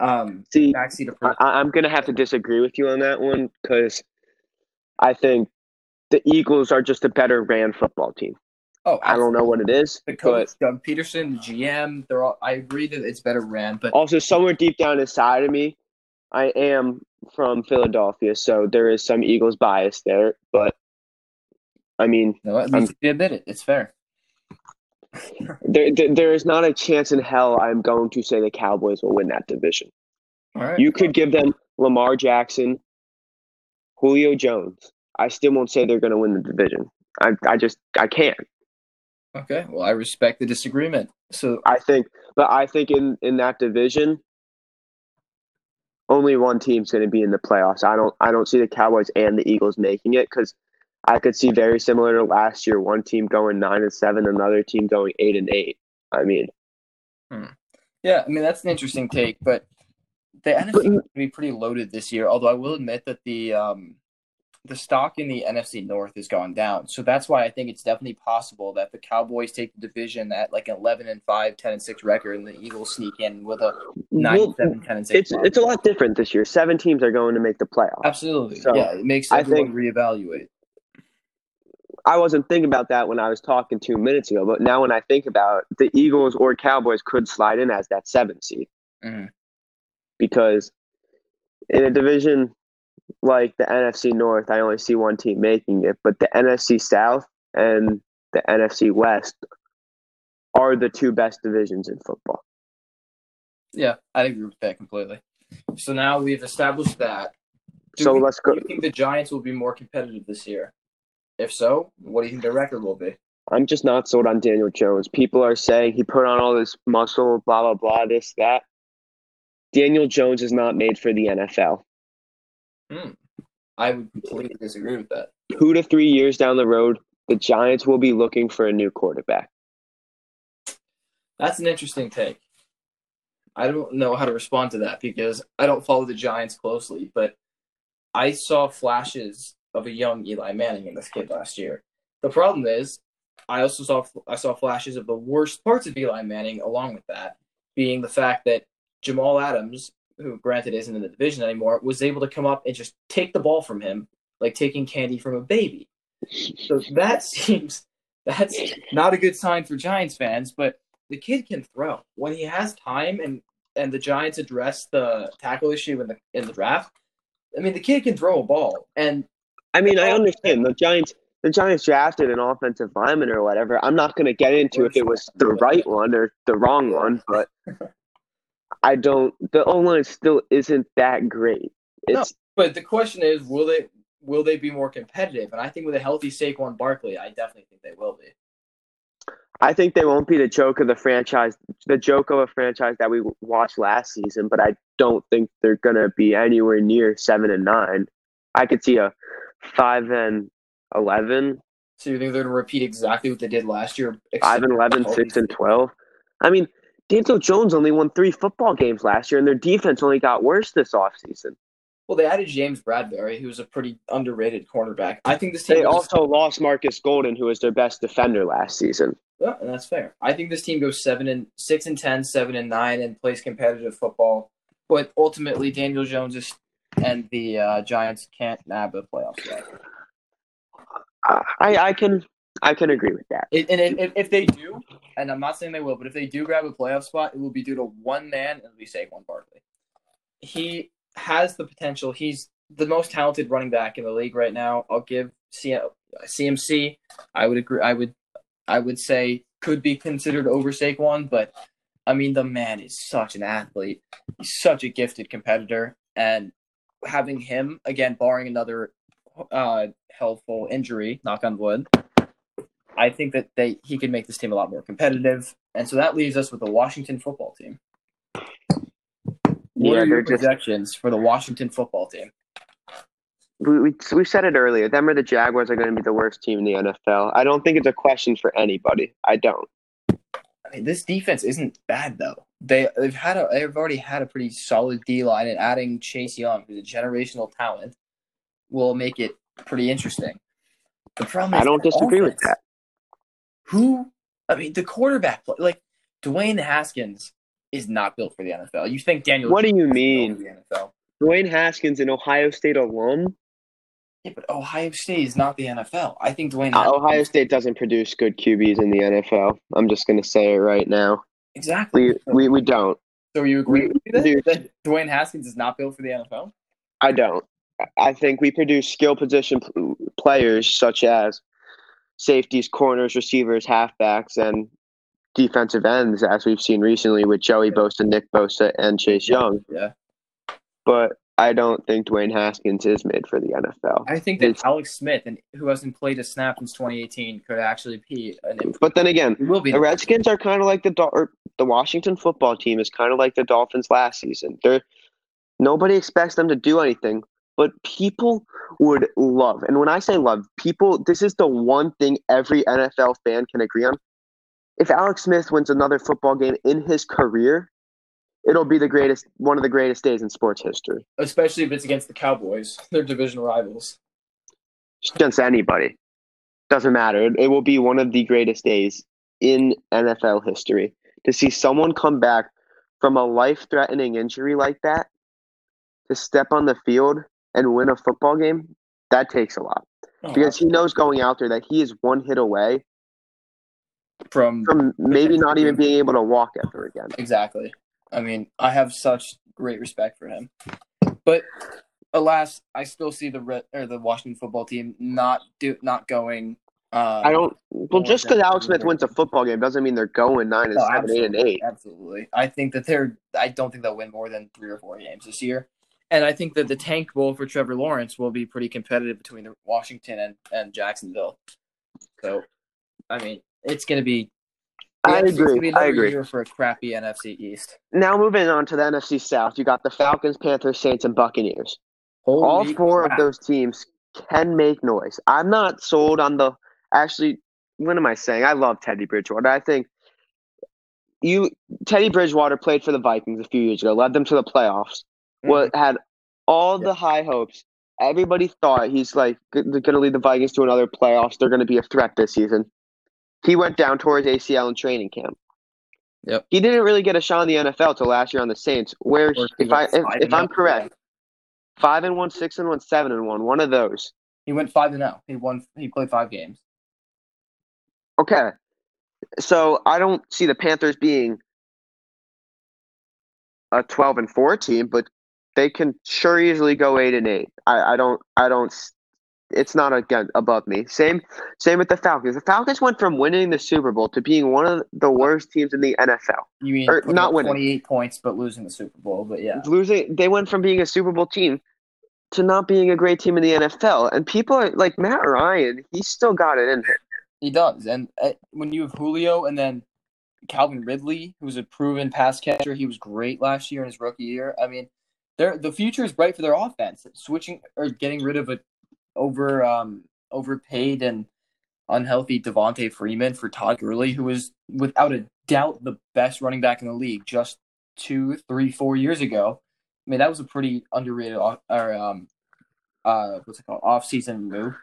[SPEAKER 2] um,
[SPEAKER 1] See,
[SPEAKER 2] backseat
[SPEAKER 1] I,
[SPEAKER 2] approach.
[SPEAKER 1] I'm going to have to disagree with you on that one because I think the Eagles are just a better ran football team.
[SPEAKER 2] Oh,
[SPEAKER 1] I don't know what it is,
[SPEAKER 2] The
[SPEAKER 1] but
[SPEAKER 2] coach, Doug Pederson, the GM, they're all. I agree that it's better ran, but
[SPEAKER 1] also somewhere deep down inside of me, I am from Philadelphia, so there is some Eagles bias there. But I mean,
[SPEAKER 2] no, at
[SPEAKER 1] I'm-
[SPEAKER 2] you admit it. It's fair.
[SPEAKER 1] There, there there is not a chance in hell I'm going to say the Cowboys will win that division.
[SPEAKER 2] All right.
[SPEAKER 1] You could give them Lamar Jackson, Julio Jones. I still won't say they're going to win the division. I, I just I can't.
[SPEAKER 2] Okay. Well, I respect the disagreement. So
[SPEAKER 1] I think, but I think in in that division, only one team's going to be in the playoffs. I don't I don't see the Cowboys and the Eagles making it because I could see very similar to last year, one team going nine and seven, another team going eight and eight. I mean,
[SPEAKER 2] yeah, I mean that's an interesting take, but the NFC is going to be pretty loaded this year. Although I will admit that the um the stock in the NFC North has gone down, so that's why I think it's definitely possible that the Cowboys take the division at like an eleven and 5, 10 and six record, and the Eagles sneak in with a nine,
[SPEAKER 1] well,
[SPEAKER 2] seven, 10 and six.
[SPEAKER 1] it's it's a lot different this year. Seven teams are going to make the playoffs.
[SPEAKER 2] Absolutely.
[SPEAKER 1] So,
[SPEAKER 2] yeah, it makes
[SPEAKER 1] I
[SPEAKER 2] everyone
[SPEAKER 1] think-
[SPEAKER 2] reevaluate.
[SPEAKER 1] I wasn't thinking about that when I was talking two minutes ago, but now when I think about it, the Eagles or Cowboys could slide in as that seventh seed
[SPEAKER 2] Mhm.
[SPEAKER 1] because in a division like the NFC North, I only see one team making it, but the NFC South and the NFC West are the two best divisions in football.
[SPEAKER 2] Yeah, I agree with that completely. So now we've established that. Do
[SPEAKER 1] so
[SPEAKER 2] we-
[SPEAKER 1] let's go.
[SPEAKER 2] Do you think the Giants will be more competitive this year? If so, what do you think their record will be?
[SPEAKER 1] I'm just not sold on Daniel Jones. People are saying he put on all this muscle, blah blah blah, this that. Daniel Jones is not made for the NFL.
[SPEAKER 2] Hmm. I would completely disagree with that.
[SPEAKER 1] two to three years down the road, the Giants will be looking for a new quarterback.
[SPEAKER 2] That's an interesting take. I don't know how to respond to that because I don't follow the Giants closely, but I saw flashes of a young Eli Manning in this kid last year. The problem is, I also saw I saw flashes of the worst parts of Eli Manning along with that, being the fact that Jamal Adams, who granted isn't in the division anymore, was able to come up and just take the ball from him like taking candy from a baby. So that seems that's not a good sign for Giants fans, but the kid can throw when he has time and and the Giants address the tackle issue in the in the draft. I mean, the kid can throw a ball, and
[SPEAKER 1] I mean, I understand the Giants. The Giants drafted an offensive lineman or whatever. I'm not going to get into if it was the right one or the wrong one, but I don't. The O line still isn't that great. It's
[SPEAKER 2] no, but the question is, will they will they be more competitive? And I think with a healthy Saquon Barkley, I definitely think they will be.
[SPEAKER 1] I think they won't be the joke of the franchise, the joke of a franchise that we watched last season, but I don't think they're going to be anywhere near seven and nine. I could see a five and eleven.
[SPEAKER 2] So you think they're going to repeat exactly what they did last year?
[SPEAKER 1] Five and 11, 6 and twelve. I mean, Daniel Jones only won three football games last year, and their defense only got worse this offseason.
[SPEAKER 2] Well, they added James Bradberry, who was a pretty underrated cornerback. I think this team.
[SPEAKER 1] They also lost Marcus Golden, who was their best defender last season.
[SPEAKER 2] Yeah, and that's fair. I think this team goes seven and six and ten, seven and nine, and plays competitive football. But ultimately, Daniel Jones is, and the uh, Giants can't nab a playoff spot.
[SPEAKER 1] I I can I can agree with that.
[SPEAKER 2] It, and if, if they do, and I'm not saying they will, but if they do grab a playoff spot, it will be due to one man, and it'll be Saquon Barkley. He has the potential. He's the most talented running back in the league right now. I'll give CMC. I would agree. I would. I would say could be considered over Saquon, but I mean the man is such an athlete. He's such a gifted competitor, and having him again, barring another uh, helpful injury, knock on wood, I think that they he can make this team a lot more competitive. And so that leaves us with the Washington football team. What
[SPEAKER 1] Yeah,
[SPEAKER 2] are your
[SPEAKER 1] they're just-
[SPEAKER 2] projections for the Washington football team?
[SPEAKER 1] We, we, we said it earlier. Them or the Jaguars are going to be the worst team in the NFL. I don't think it's a question for anybody. I don't.
[SPEAKER 2] I mean, this defense isn't bad though. They they've had a they've already had a pretty solid D line, and adding Chase Young, who's a generational talent, will make it pretty interesting. The problem is
[SPEAKER 1] I don't disagree with that.
[SPEAKER 2] Who? I mean, the quarterback play, like Dwayne Haskins is not built for the NFL. You think Daniel?
[SPEAKER 1] What do you mean?
[SPEAKER 2] the NFL?
[SPEAKER 1] Dwayne Haskins, an Ohio State alum.
[SPEAKER 2] Yeah, but Ohio State is not the NFL. I think Dwayne.
[SPEAKER 1] Uh, Ohio State doesn't produce good QBs in the NFL. I'm just going to say it right now.
[SPEAKER 2] Exactly.
[SPEAKER 1] We we, we don't.
[SPEAKER 2] so you agree with me that, that Dwayne Haskins is not built for the NFL?
[SPEAKER 1] I don't. I think we produce skill position players such as safeties, corners, receivers, halfbacks, and defensive ends, as we've seen recently with Joey Bosa, Nick Bosa, and Chase Young.
[SPEAKER 2] Yeah.
[SPEAKER 1] But I don't think Dwayne Haskins is made for the NFL.
[SPEAKER 2] I think that
[SPEAKER 1] It's-
[SPEAKER 2] Alex Smith, and who hasn't played a snap since 2018, could actually be an.
[SPEAKER 1] But then again,
[SPEAKER 2] will be
[SPEAKER 1] the Redskins are kind of like the Dol- the Washington football team is kind of like the Dolphins last season. They're nobody expects them to do anything, but people would love. And when I say love, people this is the one thing every NFL fan can agree on. If Alex Smith wins another football game in his career, it'll be the greatest one of the greatest days in sports history.
[SPEAKER 2] especially if it's against the Cowboys, their division rivals.
[SPEAKER 1] Just against anybody. Doesn't matter. It, it will be one of the greatest days in NFL history to see someone come back from a life threatening injury like that to step on the field and win a football game. That takes a lot oh, because he knows going out there that he is one hit away
[SPEAKER 2] from
[SPEAKER 1] from maybe not even being able to walk ever again.
[SPEAKER 2] exactly. I mean, I have such great respect for him, but alas, I still see the Red, or the Washington football team not do not going. Uh,
[SPEAKER 1] I don't. Well, just because Alex Smith wins a football game doesn't mean they're going nine and
[SPEAKER 2] No,
[SPEAKER 1] seven, eight and eight.
[SPEAKER 2] Absolutely. I think that they're I don't think they'll win more than three or four games this year. And I think that the tank bowl for Trevor Lawrence will be pretty competitive between the Washington and, and Jacksonville. So I mean, it's gonna be
[SPEAKER 1] I
[SPEAKER 2] gonna
[SPEAKER 1] agree. I agree.
[SPEAKER 2] year for a crappy NFC East.
[SPEAKER 1] Now moving on to the NFC South, you got the Falcons, Panthers, Saints, and Buccaneers. All four
[SPEAKER 2] crap.
[SPEAKER 1] of those teams can make noise. I'm not sold on the actually. What am I saying? I love Teddy Bridgewater. I think you Teddy Bridgewater played for the Vikings a few years ago, led them to the playoffs.
[SPEAKER 2] Mm-hmm.
[SPEAKER 1] What had all the high hopes. Everybody thought he's like going to lead the Vikings to another playoffs. They're going to be a threat this season. He went down towards ACL in training camp.
[SPEAKER 2] Yep.
[SPEAKER 1] He didn't really get a shot in the NFL till last year on the Saints. Where,
[SPEAKER 2] he
[SPEAKER 1] if I if, if I'm
[SPEAKER 2] oh.
[SPEAKER 1] correct, five and one, six and one, seven and one, one of those.
[SPEAKER 2] He went five and zero. He won. He played five games.
[SPEAKER 1] Okay. So I don't see the Panthers being a twelve and four team, but they can sure easily go eight and eight. I, I don't I don't it's not again above me. Same same with the Falcons. The Falcons went from winning the Super Bowl to being one of the worst teams in the NFL.
[SPEAKER 2] You mean
[SPEAKER 1] Or not winning.
[SPEAKER 2] twenty eight points but losing the Super Bowl? But yeah,
[SPEAKER 1] Losing they went from being a Super Bowl team to not being a great team in the NFL. And people are like Matt Ryan, he's still got it in him.
[SPEAKER 2] he does. And uh, when you have Julio and then Calvin Ridley, who's a proven pass catcher, he was great last year in his rookie year. I mean, their the future is bright for their offense. Switching or getting rid of a over um overpaid and unhealthy Devonta Freeman for Todd Gurley, who was without a doubt the best running back in the league just two, three, four years ago. I mean, that was a pretty underrated off, or um uh what's it called off season move.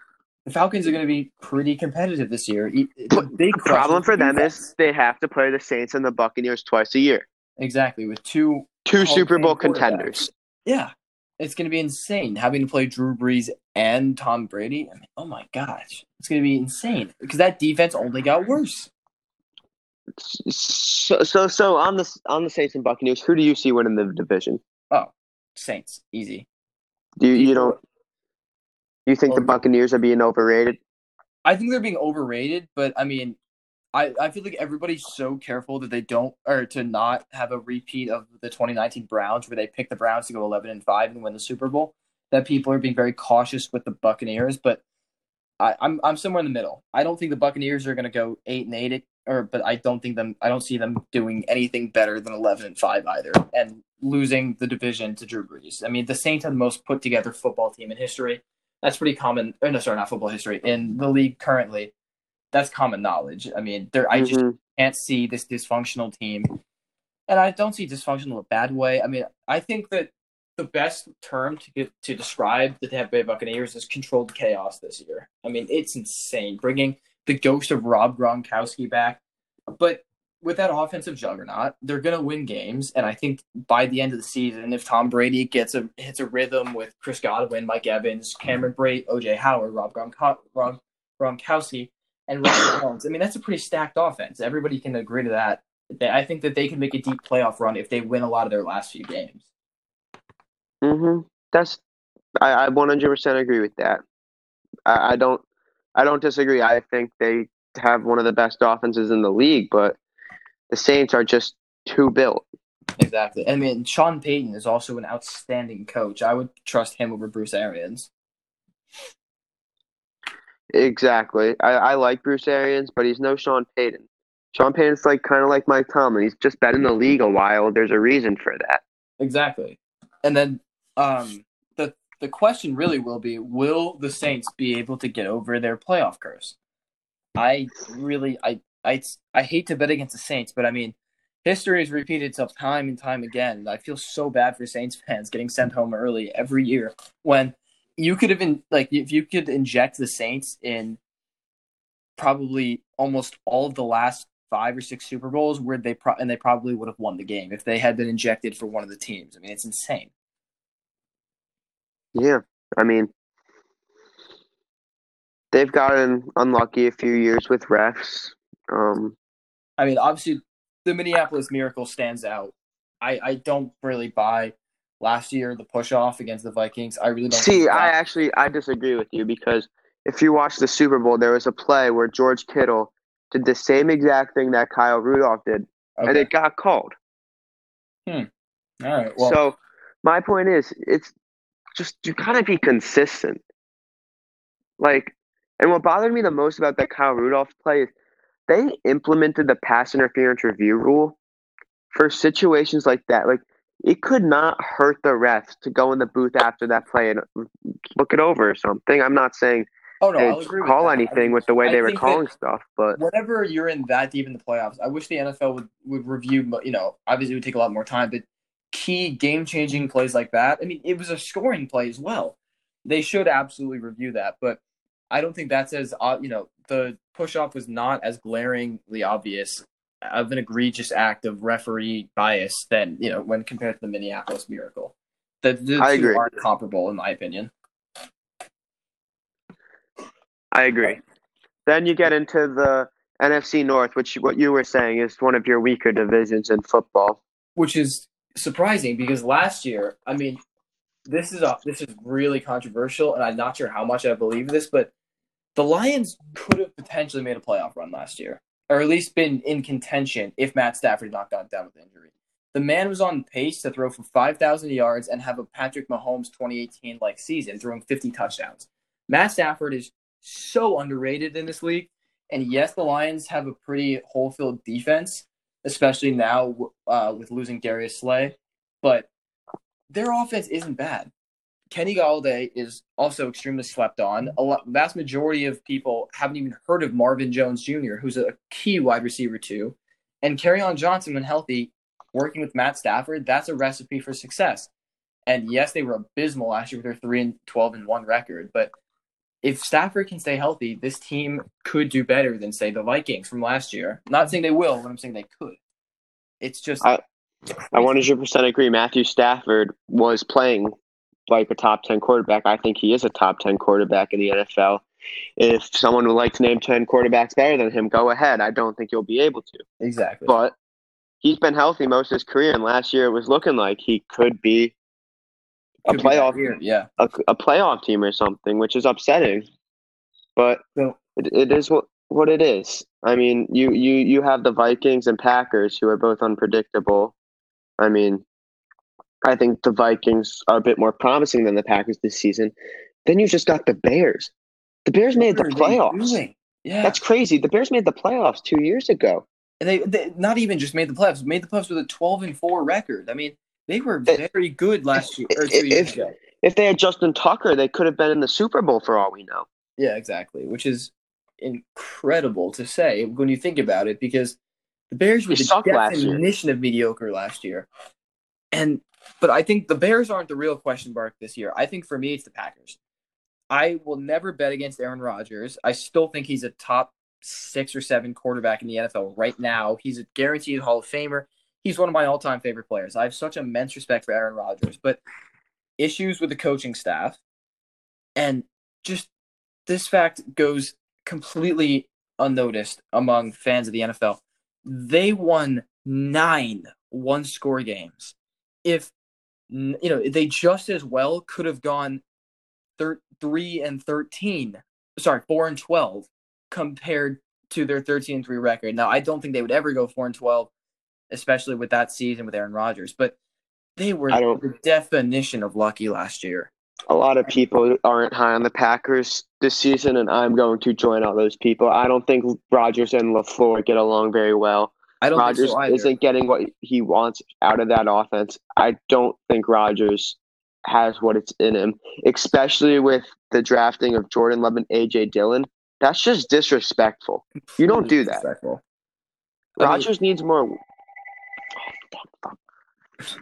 [SPEAKER 2] The Falcons are going to be pretty competitive this year. The big
[SPEAKER 1] problem for them
[SPEAKER 2] defense.
[SPEAKER 1] is they have to play the Saints and the Buccaneers twice a year.
[SPEAKER 2] exactly with two
[SPEAKER 1] Two Super Bowl contenders.
[SPEAKER 2] Yeah, it's going to be insane having to play Drew Brees and Tom Brady. I mean, oh my gosh, it's going to be insane because that defense only got worse.
[SPEAKER 1] So, so, so on the on the Saints and Buccaneers, who do you see winning the division?
[SPEAKER 2] Oh, Saints, easy.
[SPEAKER 1] Do you, you don't? You think the Buccaneers are being overrated?
[SPEAKER 2] I think they're being overrated, but I mean, I, I feel like everybody's so careful that they don't or to not have a repeat of the 2019 Browns where they picked the Browns to go 11 and 5 and win the Super Bowl. That people are being very cautious with the Buccaneers, but I, I'm I'm somewhere in the middle. I don't think the Buccaneers are going to go eight and eight, or but I don't think them. I don't see them doing anything better than 11 and five either, and losing the division to Drew Brees. I mean, the Saints are the most put together football team in history. That's pretty common. Or no, sorry, not football history in the league currently. That's common knowledge. I mean, there. I just
[SPEAKER 1] Mhm.
[SPEAKER 2] can't see this dysfunctional team. And I don't see dysfunctional in a bad way. I mean, I think that the best term to get to describe the Tampa Bay Buccaneers is controlled chaos this year. I mean, it's insane bringing the ghost of Rob Gronkowski back, but with that offensive juggernaut, they're gonna win games. And I think by the end of the season, if Tom Brady gets a hits a rhythm with Chris Godwin, Mike Evans, Cameron Brate, OJ Howard, Rob Gronko- Gron- Gronkowski, and Ronald Jones, I mean, that's a pretty stacked offense. Everybody can agree to that. I think that they can make a deep playoff run if they win a lot of their last few games.
[SPEAKER 1] Mm-hmm. That's I, I 100% agree with that. I, I don't I don't disagree. I think they have one of the best offenses in the league, but the Saints are just too built.
[SPEAKER 2] Exactly. I mean, Sean Payton is also an outstanding coach. I would trust him over Bruce Arians.
[SPEAKER 1] Exactly. I, I like Bruce Arians, but he's no Sean Payton. Sean Payton's like kind of like Mike Tomlin. He's just been in the league a while. There's a reason for that.
[SPEAKER 2] Exactly. And then um, the the question really will be: Will the Saints be able to get over their playoff curse? I really, I, I, I hate to bet against the Saints, but I mean, history has repeated itself time and time again. I feel so bad for Saints fans getting sent home early every year when you could have been like if you could inject the Saints in probably almost all of the last five or six Super Bowls where they pro- and they probably would have won the game if they had been injected for one of the teams. I mean, it's insane.
[SPEAKER 1] Yeah. I mean, they've gotten unlucky a few years with refs. Um,
[SPEAKER 2] I mean, obviously, the Minneapolis Miracle stands out. I, I don't really buy last year the push off against the Vikings. I really don't
[SPEAKER 1] see, I actually I disagree with you because if you watch the Super Bowl, there was a play where George Kittle did the same exact thing that Kyle Rudolph did, and it got called. Hmm.
[SPEAKER 2] all right. Well,
[SPEAKER 1] so my point is, it's just you gotta be consistent. Like, and what bothered me the most about that Kyle Rudolph play is they implemented the pass interference review rule for situations like that. Like, it could not hurt the refs to go in the booth after that play and look it over or something. I'm not saying
[SPEAKER 2] Oh no, I'll agree with
[SPEAKER 1] call.
[SPEAKER 2] I
[SPEAKER 1] anything with the way
[SPEAKER 2] I
[SPEAKER 1] they were calling stuff. But
[SPEAKER 2] whenever you're in that deep in the playoffs, I wish the NFL would, would review, you know, obviously it would take a lot more time, but key game changing plays like that. I mean, it was a scoring play as well. They should absolutely review that, but I don't think that's as, uh, you know, the push off was not as glaringly obvious of an egregious act of referee bias than, you know, when compared to the Minneapolis Miracle. The, the
[SPEAKER 1] I
[SPEAKER 2] two
[SPEAKER 1] agree.
[SPEAKER 2] aren't comparable, in my opinion.
[SPEAKER 1] I agree. Then you get into the NFC North, which what you were saying is one of your weaker divisions in football.
[SPEAKER 2] which is surprising because last year, I mean, this is a this is really controversial, and I'm not sure how much I believe this, but the Lions could have potentially made a playoff run last year, or at least been in contention if Matt Stafford had not gotten down with injury. The man was on pace to throw for 5,000 yards and have a Patrick Mahomes 2018 like season, throwing 50 touchdowns. Matt Stafford is so underrated in this league. And yes, the Lions have a pretty whole field defense, especially now uh, with losing Darius Slay. But their offense isn't bad. Kenny Golladay is also extremely slept on. A lot, vast majority of people haven't even heard of Marvin Jones Jr., who's a key wide receiver too. And on Johnson, when healthy, working with Matt Stafford, that's a recipe for success. And yes, they were abysmal last year with their three and twelve and one record. But if Stafford can stay healthy, this team could do better than say the Vikings from last year. not saying they will, but I'm saying they could. It's just
[SPEAKER 1] I- I 100% agree. Matthew Stafford was playing like a top 10 quarterback. I think he is a top 10 quarterback in the NFL. If someone would like to name 10 quarterbacks better than him, go ahead. I don't think you'll be able to.
[SPEAKER 2] exactly.
[SPEAKER 1] But he's been healthy most of his career, and last year it was looking like he could be a
[SPEAKER 2] Could
[SPEAKER 1] playoff
[SPEAKER 2] year, Yeah.
[SPEAKER 1] a, a playoff team or something, which is upsetting. But
[SPEAKER 2] So-
[SPEAKER 1] it, it is what what it is. I mean, you you you have the Vikings and Packers who are both unpredictable. I mean, I think the Vikings are a bit more promising than the Packers this season. Then you just got the Bears. The Bears made the
[SPEAKER 2] What are they
[SPEAKER 1] playoffs.
[SPEAKER 2] Yeah.
[SPEAKER 1] That's crazy. The Bears made the playoffs two years ago.
[SPEAKER 2] And they, they not even just made the playoffs, made the playoffs with a 12 and 4 record. I mean, they were very good last year or two years
[SPEAKER 1] if-
[SPEAKER 2] ago.
[SPEAKER 1] If they had Justin Tucker, they could have been in the Super Bowl for all we know.
[SPEAKER 2] Yeah, exactly. Which is incredible to say when you think about it, because the Bears were
[SPEAKER 1] They
[SPEAKER 2] the definition of mediocre last year. And but I think the Bears aren't the real question mark this year. I think for me it's the Packers. I will never bet against Aaron Rodgers. I still think he's a top six or seven quarterback in the NFL right now. He's a guaranteed Hall of Famer. He's one of my all-time favorite players. I have such immense respect for Aaron Rodgers, but issues with the coaching staff and just this fact goes completely unnoticed among fans of the NFL. They won nine one score games. If you know, they just as well could have gone thir- 3 and 13, sorry, 4 and 12 compared to their 13 and 3 record. Now, I don't think they would ever go 4 and 12, especially with that season with Aaron Rodgers, but they were the definition of lucky last year.
[SPEAKER 1] a lot of people aren't high on the Packers this season, and I'm going to join all those people. I don't think Rodgers and LaFleur get along very well.
[SPEAKER 2] I don't
[SPEAKER 1] Rodgers
[SPEAKER 2] think so
[SPEAKER 1] isn't getting what he wants out of that offense. I don't think Rodgers has what it's in him, especially with the drafting of Jordan Love and AJ Dillon. That's just disrespectful. You don't do that. Rodgers needs more. Oh, fuck, fuck.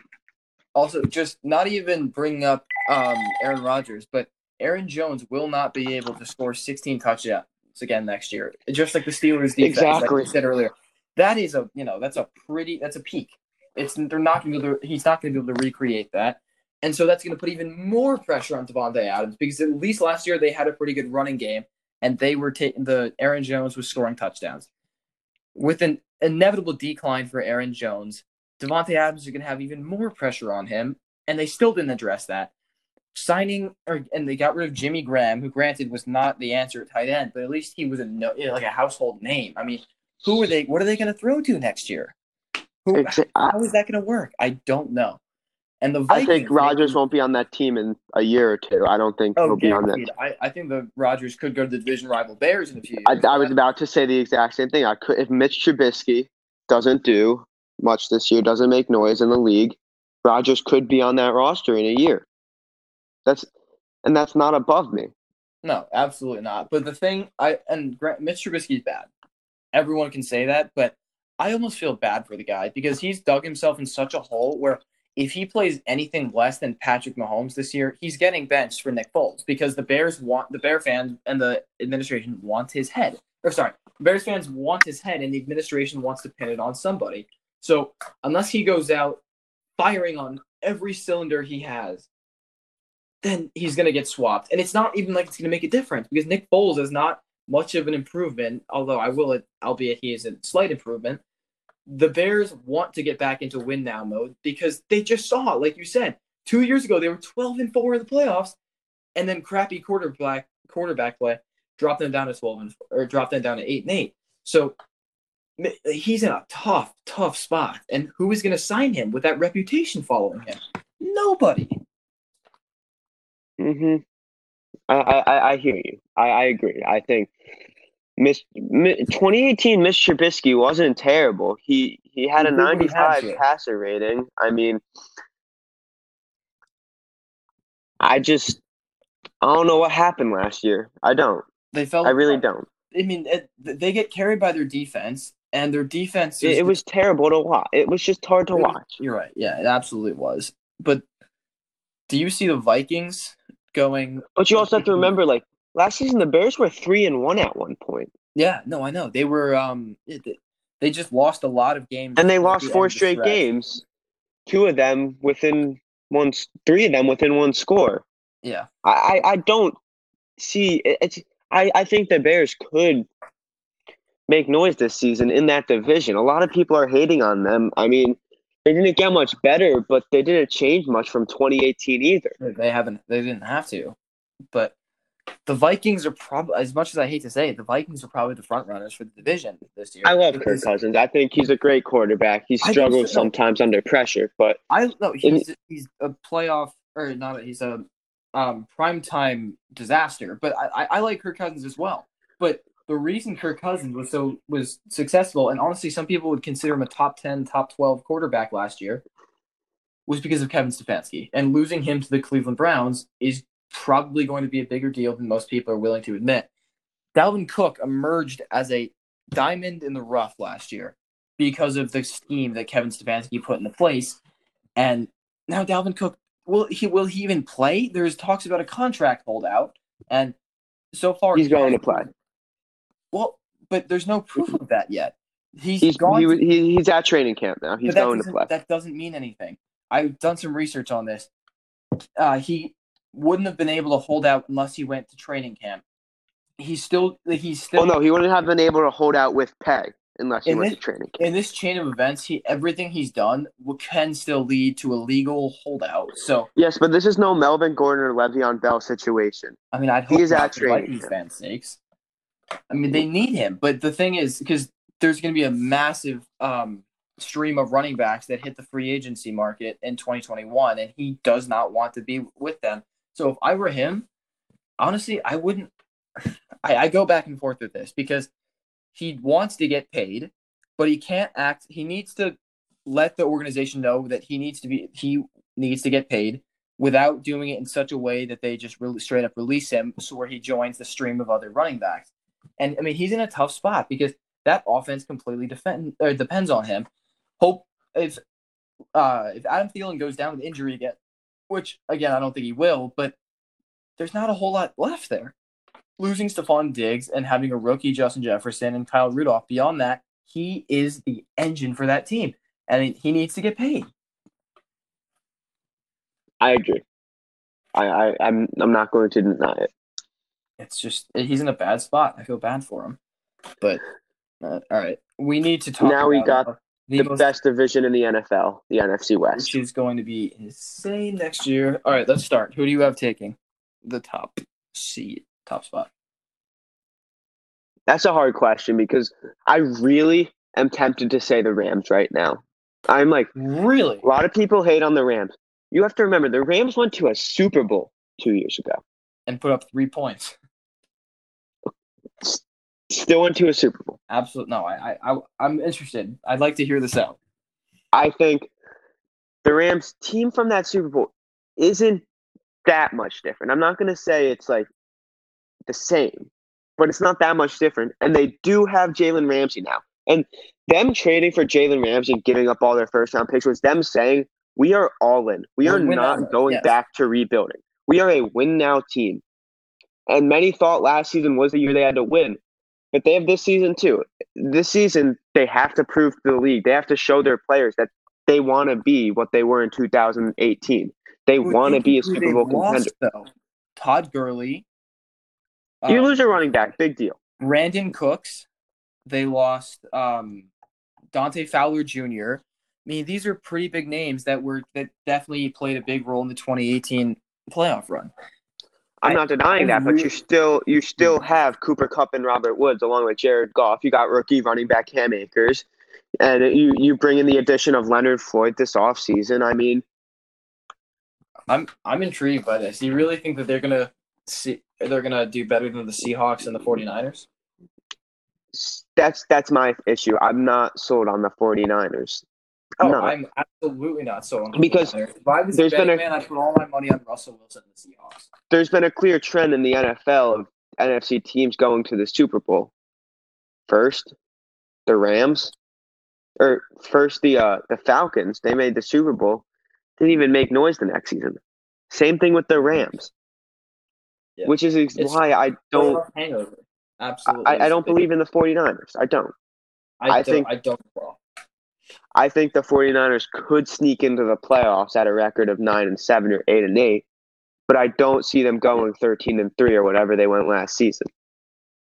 [SPEAKER 2] Also, just not even bringing up um, Aaron Rodgers, but Aaron Jones will not be able to score 16 touchdowns again next year. Just like the Steelers defense,
[SPEAKER 1] Exactly.
[SPEAKER 2] like I said earlier. That is a you know that's a pretty that's a peak. It's they're not going to be able to, he's not going to be able to recreate that, and so that's going to put even more pressure on Davante Adams because at least last year they had a pretty good running game and they were taking the Aaron Jones was scoring touchdowns. With an inevitable decline for Aaron Jones, Davante Adams is going to have even more pressure on him, and they still didn't address that. Signing or and they got rid of Jimmy Graham, who granted was not the answer at tight end, but at least he was a no, like a household name. I mean, who are they? What are they going to throw to next year? Who,
[SPEAKER 1] Exa- uh,
[SPEAKER 2] how is that going to work? I don't know. And the
[SPEAKER 1] I think Rodgers
[SPEAKER 2] they-
[SPEAKER 1] won't be on that team in a year or two. I don't think
[SPEAKER 2] Oh,
[SPEAKER 1] he'll be on that.
[SPEAKER 2] I, I think the Rodgers could go to the division rival Bears in a few
[SPEAKER 1] I,
[SPEAKER 2] years.
[SPEAKER 1] I was about to say the exact same thing. I could if Mitch Trubisky doesn't do much this year, doesn't make noise in the league, Rodgers could be on that roster in a year. That's and that's not above me.
[SPEAKER 2] No, absolutely not. But the thing, I and Grant, Mitch Trubisky's bad. Everyone can say that, but I almost feel bad for the guy because he's dug himself in such a hole where if he plays anything less than Patrick Mahomes this year, he's getting benched for Nick Foles because the Bears want the Bear fans and the administration want his head. Or sorry, Bears fans want his head, and the administration wants to pin it on somebody. So unless he goes out firing on every cylinder he has, then he's to get swapped. And it's not even like it's to make a difference because Nick Foles is not much of an improvement, although I will, albeit he is a slight improvement. The Bears want to get back into win now mode because they just saw, like you said, two years ago they were 12 and 4 in the playoffs, and then crappy quarterback quarterback play dropped them down to 12 and or dropped them down to 8 and 8. So he's in a tough, tough spot. And who is going to sign him with that reputation following him? Nobody.
[SPEAKER 1] hmm I, I, I hear you. I, I agree. I think Miss 2018 Mitch Trubisky wasn't terrible. He he had a 95 passer rating. I mean, I just I don't know what happened last year. I don't.
[SPEAKER 2] They felt.
[SPEAKER 1] I really don't.
[SPEAKER 2] I mean, it, they get carried by their defense, and their defense.
[SPEAKER 1] It, it was terrible to watch. It was just hard to watch.
[SPEAKER 2] You're right. Yeah, it absolutely was. But do you see the Vikings going?
[SPEAKER 1] But you also have to remember, like last season, the Bears were three and one at one point.
[SPEAKER 2] Yeah, no, I know they were. Um, they just lost a lot of games,
[SPEAKER 1] and they lost four straight games. Two of them within one, three of them within one score.
[SPEAKER 2] Yeah,
[SPEAKER 1] I, I, I don't see it's. I, I think the Bears could make noise this season in that division. A lot of people are hating on them. I mean, they didn't get much better, but they didn't change much from 2018 either.
[SPEAKER 2] They haven't. They didn't have to. But the Vikings are probably, as much as I hate to say it, the Vikings are probably the front runners for the division this year.
[SPEAKER 1] I love Kirk Cousins. I think he's a great quarterback. He struggles so. sometimes under pressure, but
[SPEAKER 2] I no, he's he's a playoff or not. He's a um, primetime disaster. But I, I, I like Kirk Cousins as well. But the reason Kirk Cousins was so was successful, and honestly, some people would consider him a top ten, top twelve quarterback last year, was because of Kevin Stefanski. And losing him to the Cleveland Browns is probably going to be a bigger deal than most people are willing to admit. Dalvin Cook emerged as a diamond in the rough last year because of the scheme that Kevin Stefanski put into place. And now Dalvin Cook will he will he even play? There's talks about a contract holdout, and so far
[SPEAKER 1] he's going to play.
[SPEAKER 2] Well, but there's no proof of that yet.
[SPEAKER 1] He's he's gone. He, he, he's at training camp now. He's going to play.
[SPEAKER 2] That doesn't mean anything. I've done some research on this. Uh, he wouldn't have been able to hold out unless he went to training camp. He's still he's still.
[SPEAKER 1] Oh no, he wouldn't have been able to hold out with Peg unless he went
[SPEAKER 2] this,
[SPEAKER 1] to training
[SPEAKER 2] camp. In this chain of events, he everything he's done can still lead to a legal holdout. So
[SPEAKER 1] yes, but this is no Melvin Gordon or Le'Veon Bell situation.
[SPEAKER 2] I mean, I'd hope he is at training for fans' sakes. I mean, they need him, but the thing is, because there's going to be a massive um, stream of running backs that hit the free agency market in 2021, and he does not want to be with them. So if I were him, honestly, I wouldn't. I, I go back and forth with this because he wants to get paid, but he can't act. He needs to let the organization know that he needs to be he needs to get paid without doing it in such a way that they just really straight up release him so where he joins the stream of other running backs. And I mean, he's in a tough spot because that offense completely defend or depends on him. Hope if uh if Adam Thielen goes down with injury again, which again I don't think he will, but there's not a whole lot left there. Losing Stefon Diggs and having a rookie Justin Jefferson and Kyle Rudolph. Beyond that, he is the engine for that team, and he needs to get paid.
[SPEAKER 1] I agree. I, I I'm I'm not going to deny it
[SPEAKER 2] it's just he's in a bad spot. I feel bad for him. But uh, all right, we need to talk.
[SPEAKER 1] Now we got the, the most, best division in the NFL, the NFC West,
[SPEAKER 2] which is going to be insane next year. All right, let's start. Who do you have taking the top seed, top spot?
[SPEAKER 1] That's a hard question because I really am tempted to say the Rams right now. I'm like,
[SPEAKER 2] really?
[SPEAKER 1] A lot of people hate on the Rams. You have to remember the Rams went to a Super Bowl two years ago
[SPEAKER 2] and put up three points.
[SPEAKER 1] Still into a Super Bowl.
[SPEAKER 2] Absolutely no. I I I'm interested. I'd like to hear this out.
[SPEAKER 1] I think the Rams team from that Super Bowl isn't that much different. I'm not going to say it's like the same, but it's not that much different. And they do have Jalen Ramsey now. And them trading for Jalen Ramsey and giving up all their first round picks was them saying, we are all in. We are not going
[SPEAKER 2] yes.
[SPEAKER 1] back to rebuilding. We are a win now team. And many thought last season was the year they had to win. But they have this season too. This season, they have to prove to the league. They have to show their players that they want to be what they were in 2018. They want to be a Super Bowl contender.
[SPEAKER 2] lost, Todd Gurley,
[SPEAKER 1] You
[SPEAKER 2] um,
[SPEAKER 1] lose a running back, big deal.
[SPEAKER 2] Brandin Cooks. They lost um, Dante Fowler Jr. I mean, these are pretty big names that were that definitely played a big role in the 2018 playoff run.
[SPEAKER 1] I'm not denying that, but you still you still have Cooper Kupp and Robert Woods along with Jared Goff. You got rookie running back Cam Akers, and you you bring in the addition of Leonard Floyd this offseason. I mean,
[SPEAKER 2] I'm I'm intrigued by this. Do you really think that they're gonna see they're gonna do better than the Seahawks and the 49ers?
[SPEAKER 1] that's that's my issue. I'm not sold on the 49ers.
[SPEAKER 2] Oh,
[SPEAKER 1] No.
[SPEAKER 2] I'm absolutely not so. on
[SPEAKER 1] Because
[SPEAKER 2] 49ers. if I was a
[SPEAKER 1] there's been a-
[SPEAKER 2] man, I'd put all my money on Russell Wilson and the Seahawks.
[SPEAKER 1] There's been a clear trend in the NFL of NFC teams going to the Super Bowl. First, the Rams, or first the uh, the Falcons. They made the Super Bowl. Didn't even make noise the next season. Same thing with the Rams,
[SPEAKER 2] Yeah.
[SPEAKER 1] which is
[SPEAKER 2] It's-
[SPEAKER 1] why I don't.
[SPEAKER 2] Hangover. Absolutely.
[SPEAKER 1] I, I don't believe in the 49ers. I don't.
[SPEAKER 2] I,
[SPEAKER 1] I
[SPEAKER 2] don't,
[SPEAKER 1] think-
[SPEAKER 2] I don't.
[SPEAKER 1] I think the 49ers could sneak into the playoffs at a record of 9 and 7 or 8 and 8, but I don't see them going 13 and 3 or whatever they went last season.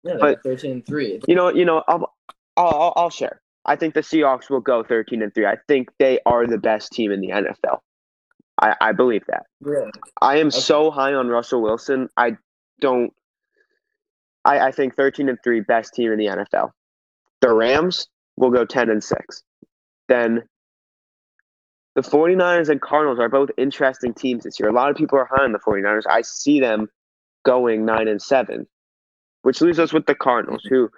[SPEAKER 2] yeah,
[SPEAKER 1] But-
[SPEAKER 2] 13 and three.
[SPEAKER 1] You know, you know, I'll I'll, I'll, I'll share. I think the Seahawks will go 13 and 3. I think they are the best team in the NFL. I, I believe that.
[SPEAKER 2] Really?
[SPEAKER 1] I am
[SPEAKER 2] Okay.
[SPEAKER 1] so high on Russell Wilson. I don't I, I think 13 and 3 best team in the NFL. The Rams will go 10 and 6. Then the 49ers and Cardinals are both interesting teams this year. A lot of people are high on the 49ers. I see them going 9 and 7, which leaves us with the Cardinals who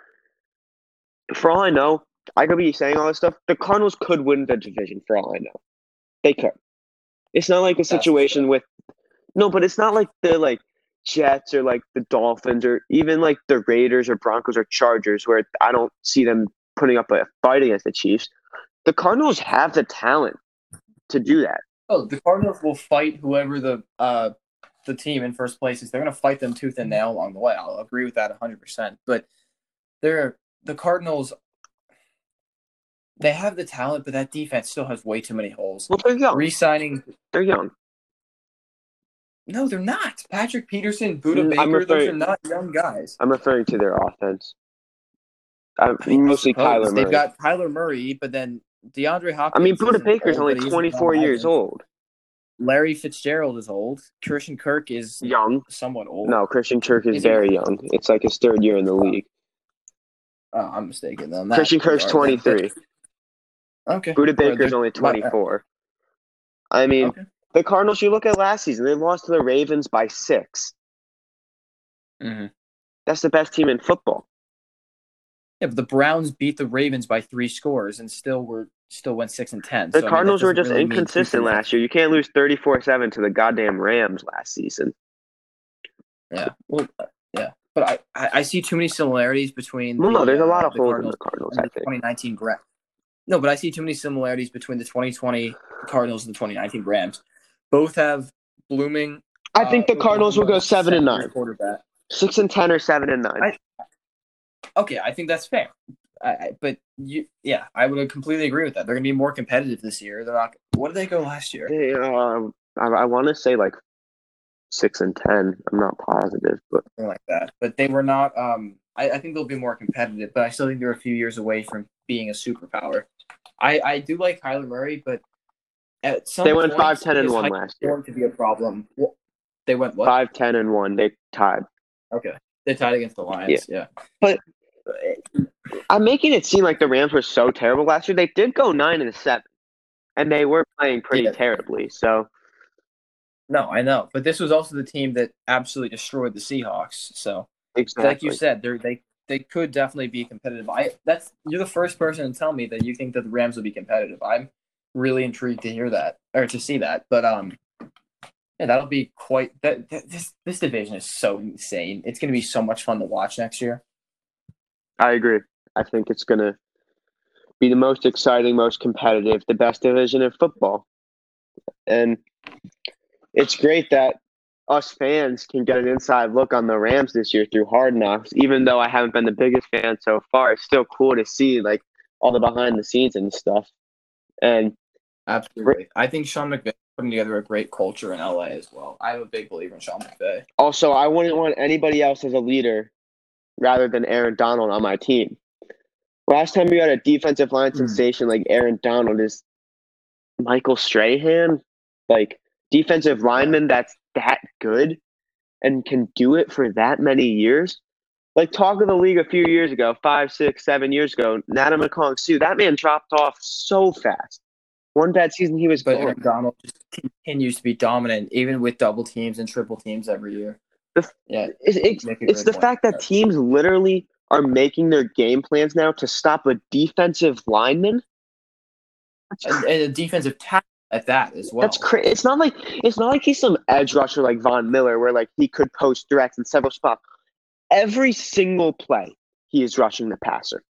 [SPEAKER 1] for all I know, I could be saying all this stuff. The Cardinals could win the division for all I know. They could. It's not like a situation with no, but it's not like the like Jets or like the Dolphins or even like the Raiders or Broncos or Chargers where I don't see them putting up a fight against the Chiefs. The Cardinals have the talent to do that.
[SPEAKER 2] Oh, the Cardinals will fight whoever the uh the team in first place is. They're going to fight them tooth and nail along the way. I'll agree with that 100. percent But they're the Cardinals. They have the talent, but that defense still has way too many holes.
[SPEAKER 1] Well, they're young.
[SPEAKER 2] Re-signing
[SPEAKER 1] They're young.
[SPEAKER 2] No, they're not. Patrick Peterson, Budda
[SPEAKER 1] Mm,
[SPEAKER 2] Baker, those are not young guys.
[SPEAKER 1] I'm referring to their offense. I'm
[SPEAKER 2] I mean,
[SPEAKER 1] mostly. Kyler Murray.
[SPEAKER 2] They've got Kyler Murray, but then DeAndre Hopkins.
[SPEAKER 1] I mean,
[SPEAKER 2] Budda
[SPEAKER 1] Baker's
[SPEAKER 2] old,
[SPEAKER 1] only
[SPEAKER 2] but he isn't
[SPEAKER 1] 24 years old.
[SPEAKER 2] Larry Fitzgerald is old. Christian Kirk is
[SPEAKER 1] Young.
[SPEAKER 2] somewhat old.
[SPEAKER 1] No, Christian Kirk is
[SPEAKER 2] Is he-
[SPEAKER 1] very young. It's like his third year in the league.
[SPEAKER 2] Oh, I'm mistaken. Then that
[SPEAKER 1] Christian Kirk's
[SPEAKER 2] regard,
[SPEAKER 1] 23.
[SPEAKER 2] Okay. Budda
[SPEAKER 1] Baker's only 24. I mean,
[SPEAKER 2] Okay.
[SPEAKER 1] the Cardinals, you look at last season, they lost to the Ravens by six.
[SPEAKER 2] Mhm.
[SPEAKER 1] That's the best team in football.
[SPEAKER 2] Yeah, but the Browns beat the Ravens by three scores and still were still went six and ten.
[SPEAKER 1] The
[SPEAKER 2] So, I mean,
[SPEAKER 1] Cardinals were just
[SPEAKER 2] really
[SPEAKER 1] inconsistent last year. You can't lose 34 7 to the goddamn Rams last season.
[SPEAKER 2] Yeah. Well, uh, yeah. But I, I, I see too many similarities between.
[SPEAKER 1] Well, no,
[SPEAKER 2] the,
[SPEAKER 1] there's a lot
[SPEAKER 2] uh,
[SPEAKER 1] of
[SPEAKER 2] the
[SPEAKER 1] holes
[SPEAKER 2] Cardinals
[SPEAKER 1] in the Cardinals,
[SPEAKER 2] and
[SPEAKER 1] I
[SPEAKER 2] the
[SPEAKER 1] think.
[SPEAKER 2] 2019 Gra- No, but I see too many similarities between the 2020 Cardinals and the 2019 Rams. Both have blooming.
[SPEAKER 1] I think
[SPEAKER 2] uh,
[SPEAKER 1] the Cardinals will go 7 and 9.
[SPEAKER 2] Quarterback.
[SPEAKER 1] 6 and 10 or 7 and 9.
[SPEAKER 2] I- Okay, I think that's fair. I, I, but you, yeah, I would completely agree with that. They're going to be more competitive this year. They're not. What did they go last year?
[SPEAKER 1] They, uh, I, I want to say like 6 and 10. I'm not positive, but
[SPEAKER 2] Something like that. But they were not. Um, I, I think they'll be more competitive. But I still think they're a few years away from being a superpower. I, I do like Kyler Murray, but at some
[SPEAKER 1] they went
[SPEAKER 2] point,
[SPEAKER 1] point, five ten
[SPEAKER 2] and
[SPEAKER 1] 1 last year.
[SPEAKER 2] going to be a problem. Wh- They went what?
[SPEAKER 1] 5 10 and 1. They tied.
[SPEAKER 2] Okay, they tied against the Lions. Yeah,
[SPEAKER 1] But- I'm making it seem like the Rams were so terrible last year. They did go 9 and 7. And they were playing pretty
[SPEAKER 2] Yeah.
[SPEAKER 1] terribly. So
[SPEAKER 2] no, I know. But this was also the team that absolutely destroyed the Seahawks. So.
[SPEAKER 1] exactly.
[SPEAKER 2] like you said, they're, they they could definitely be competitive. I that's you're the first person to tell me that you think that the Rams will be competitive. I'm really intrigued to hear that or to see that. But um, Yeah, that'll be quite. That, that this this division is so insane. It's going to be so much fun to watch next year.
[SPEAKER 1] I agree. I think it's going to be the most exciting, most competitive, the best division in football. And it's great that us fans can get an inside look on the Rams this year through Hard Knocks. Even though I haven't been the biggest fan so far, it's still cool to see like all the behind the scenes and stuff. And
[SPEAKER 2] absolutely, I think Sean McVay is putting together a great culture in LA as well. I'm a big believer in Sean McVay.
[SPEAKER 1] Also, I wouldn't want anybody else as a leader rather than Aaron Donald on my team. Last time we had a defensive line mm. sensation like Aaron Donald is Michael Strahan, like defensive lineman that's that good and can do it for that many years. Like talk of the league a few years ago, five, six, seven years ago, Nnamdi Suh, that man dropped off so fast. One bad season, he was.
[SPEAKER 2] But Aaron Donald just continues to be dominant, even with double teams and triple teams every year.
[SPEAKER 1] The, yeah, it's, it's, it's the fact that teams literally are making their game plans now to stop a defensive lineman
[SPEAKER 2] and, and a defensive tackle at that as well.
[SPEAKER 1] That's crazy. It's not like it's not like he's some edge rusher like Von Miller, where like he could post threats in several spots. Every single play, he is rushing the passer.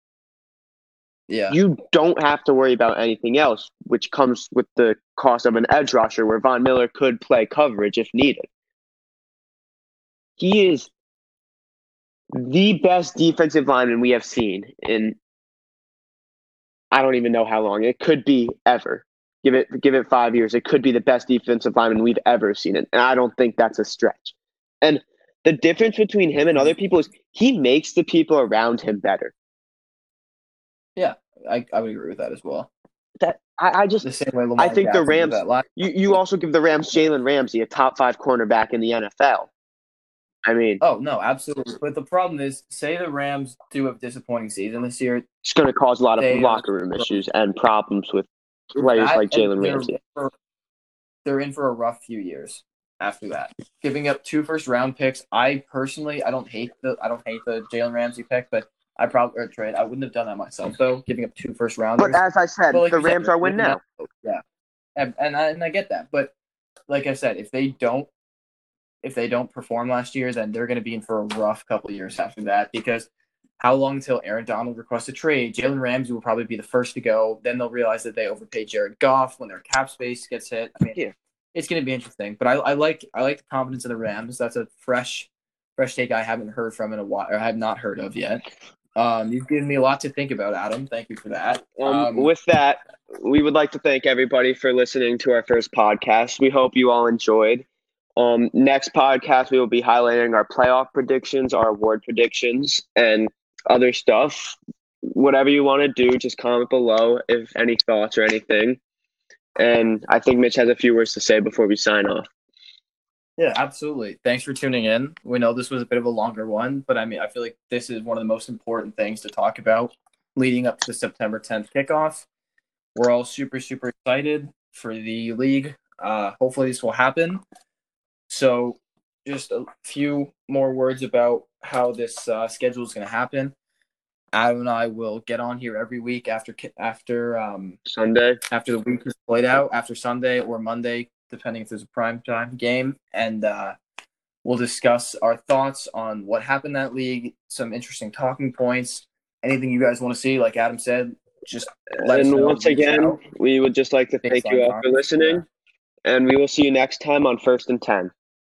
[SPEAKER 2] Yeah.
[SPEAKER 1] You don't have to worry about anything else, which comes with the cost of an edge rusher where Von Miller could play coverage if needed. He is the best defensive lineman we have seen in I don't even know how long. It could be ever. Give it give it five years. It could be the best defensive lineman we've ever seen it. And I don't think that's a stretch. And the difference between him and other people is he makes the people around him better.
[SPEAKER 2] Yeah, I, I would agree with that as well.
[SPEAKER 1] That I, I just
[SPEAKER 2] the same way Lamar
[SPEAKER 1] I think
[SPEAKER 2] Jackson
[SPEAKER 1] the Rams. You you also give the Rams Jalen Ramsey, a top five cornerback in the NFL. I mean,
[SPEAKER 2] oh no, absolutely. But the problem is, say the Rams do have a disappointing season this year,
[SPEAKER 1] it's going to cause a lot of locker room issues and problems with players that, like Jalen Ramsey.
[SPEAKER 2] For, they're in for a rough few years after that. Giving up two first round picks, I personally, I don't hate the, I don't hate the Jalen Ramsey pick, but I probably or trade. I wouldn't have done that myself though, giving up two first rounders.
[SPEAKER 1] But as I said, like the Rams said, are win now.
[SPEAKER 2] Yeah, and and I, and I get that, but like I said, if they don't if they don't perform last year, then they're going to be in for a rough couple years after that because how long until Aaron Donald requests a trade? Jalen Ramsey will probably be the first to go. Then they'll realize that they overpaid Jared Goff when their cap space gets hit. I mean, yeah. it's going to be interesting. But I, I like I like the confidence of the Rams. That's a fresh fresh take I haven't heard from in a while, or I have not heard of yet. Um, you've given me a lot to think about, Adam. Thank you for that.
[SPEAKER 1] Um, um, with that, we would like to thank everybody for listening to our first podcast. We hope you all enjoyed. Um, next podcast, we will be highlighting our playoff predictions, our award predictions, and other stuff. Whatever you want to do, just comment below if any thoughts or anything. And I think Mitch has a few words to say before we sign off.
[SPEAKER 2] Yeah, absolutely. Thanks for tuning in. We know this was a bit of a longer one, but I mean, I feel like this is one of the most important things to talk about leading up to the September 10th kickoff. We're all super, super excited for the league. Uh, hopefully, this will happen. So, just a few more words about how this uh, schedule is going to happen. Adam and I will get on here every week after after um,
[SPEAKER 1] Sunday
[SPEAKER 2] after the week is played out after Sunday or Monday, depending if there's a prime time game, and uh, we'll discuss our thoughts on what happened that league, some interesting talking points, anything you guys want to see. Like Adam said, just
[SPEAKER 1] and once again, we would just like to thank you all for listening, yeah. and we will see you next time on First and Ten.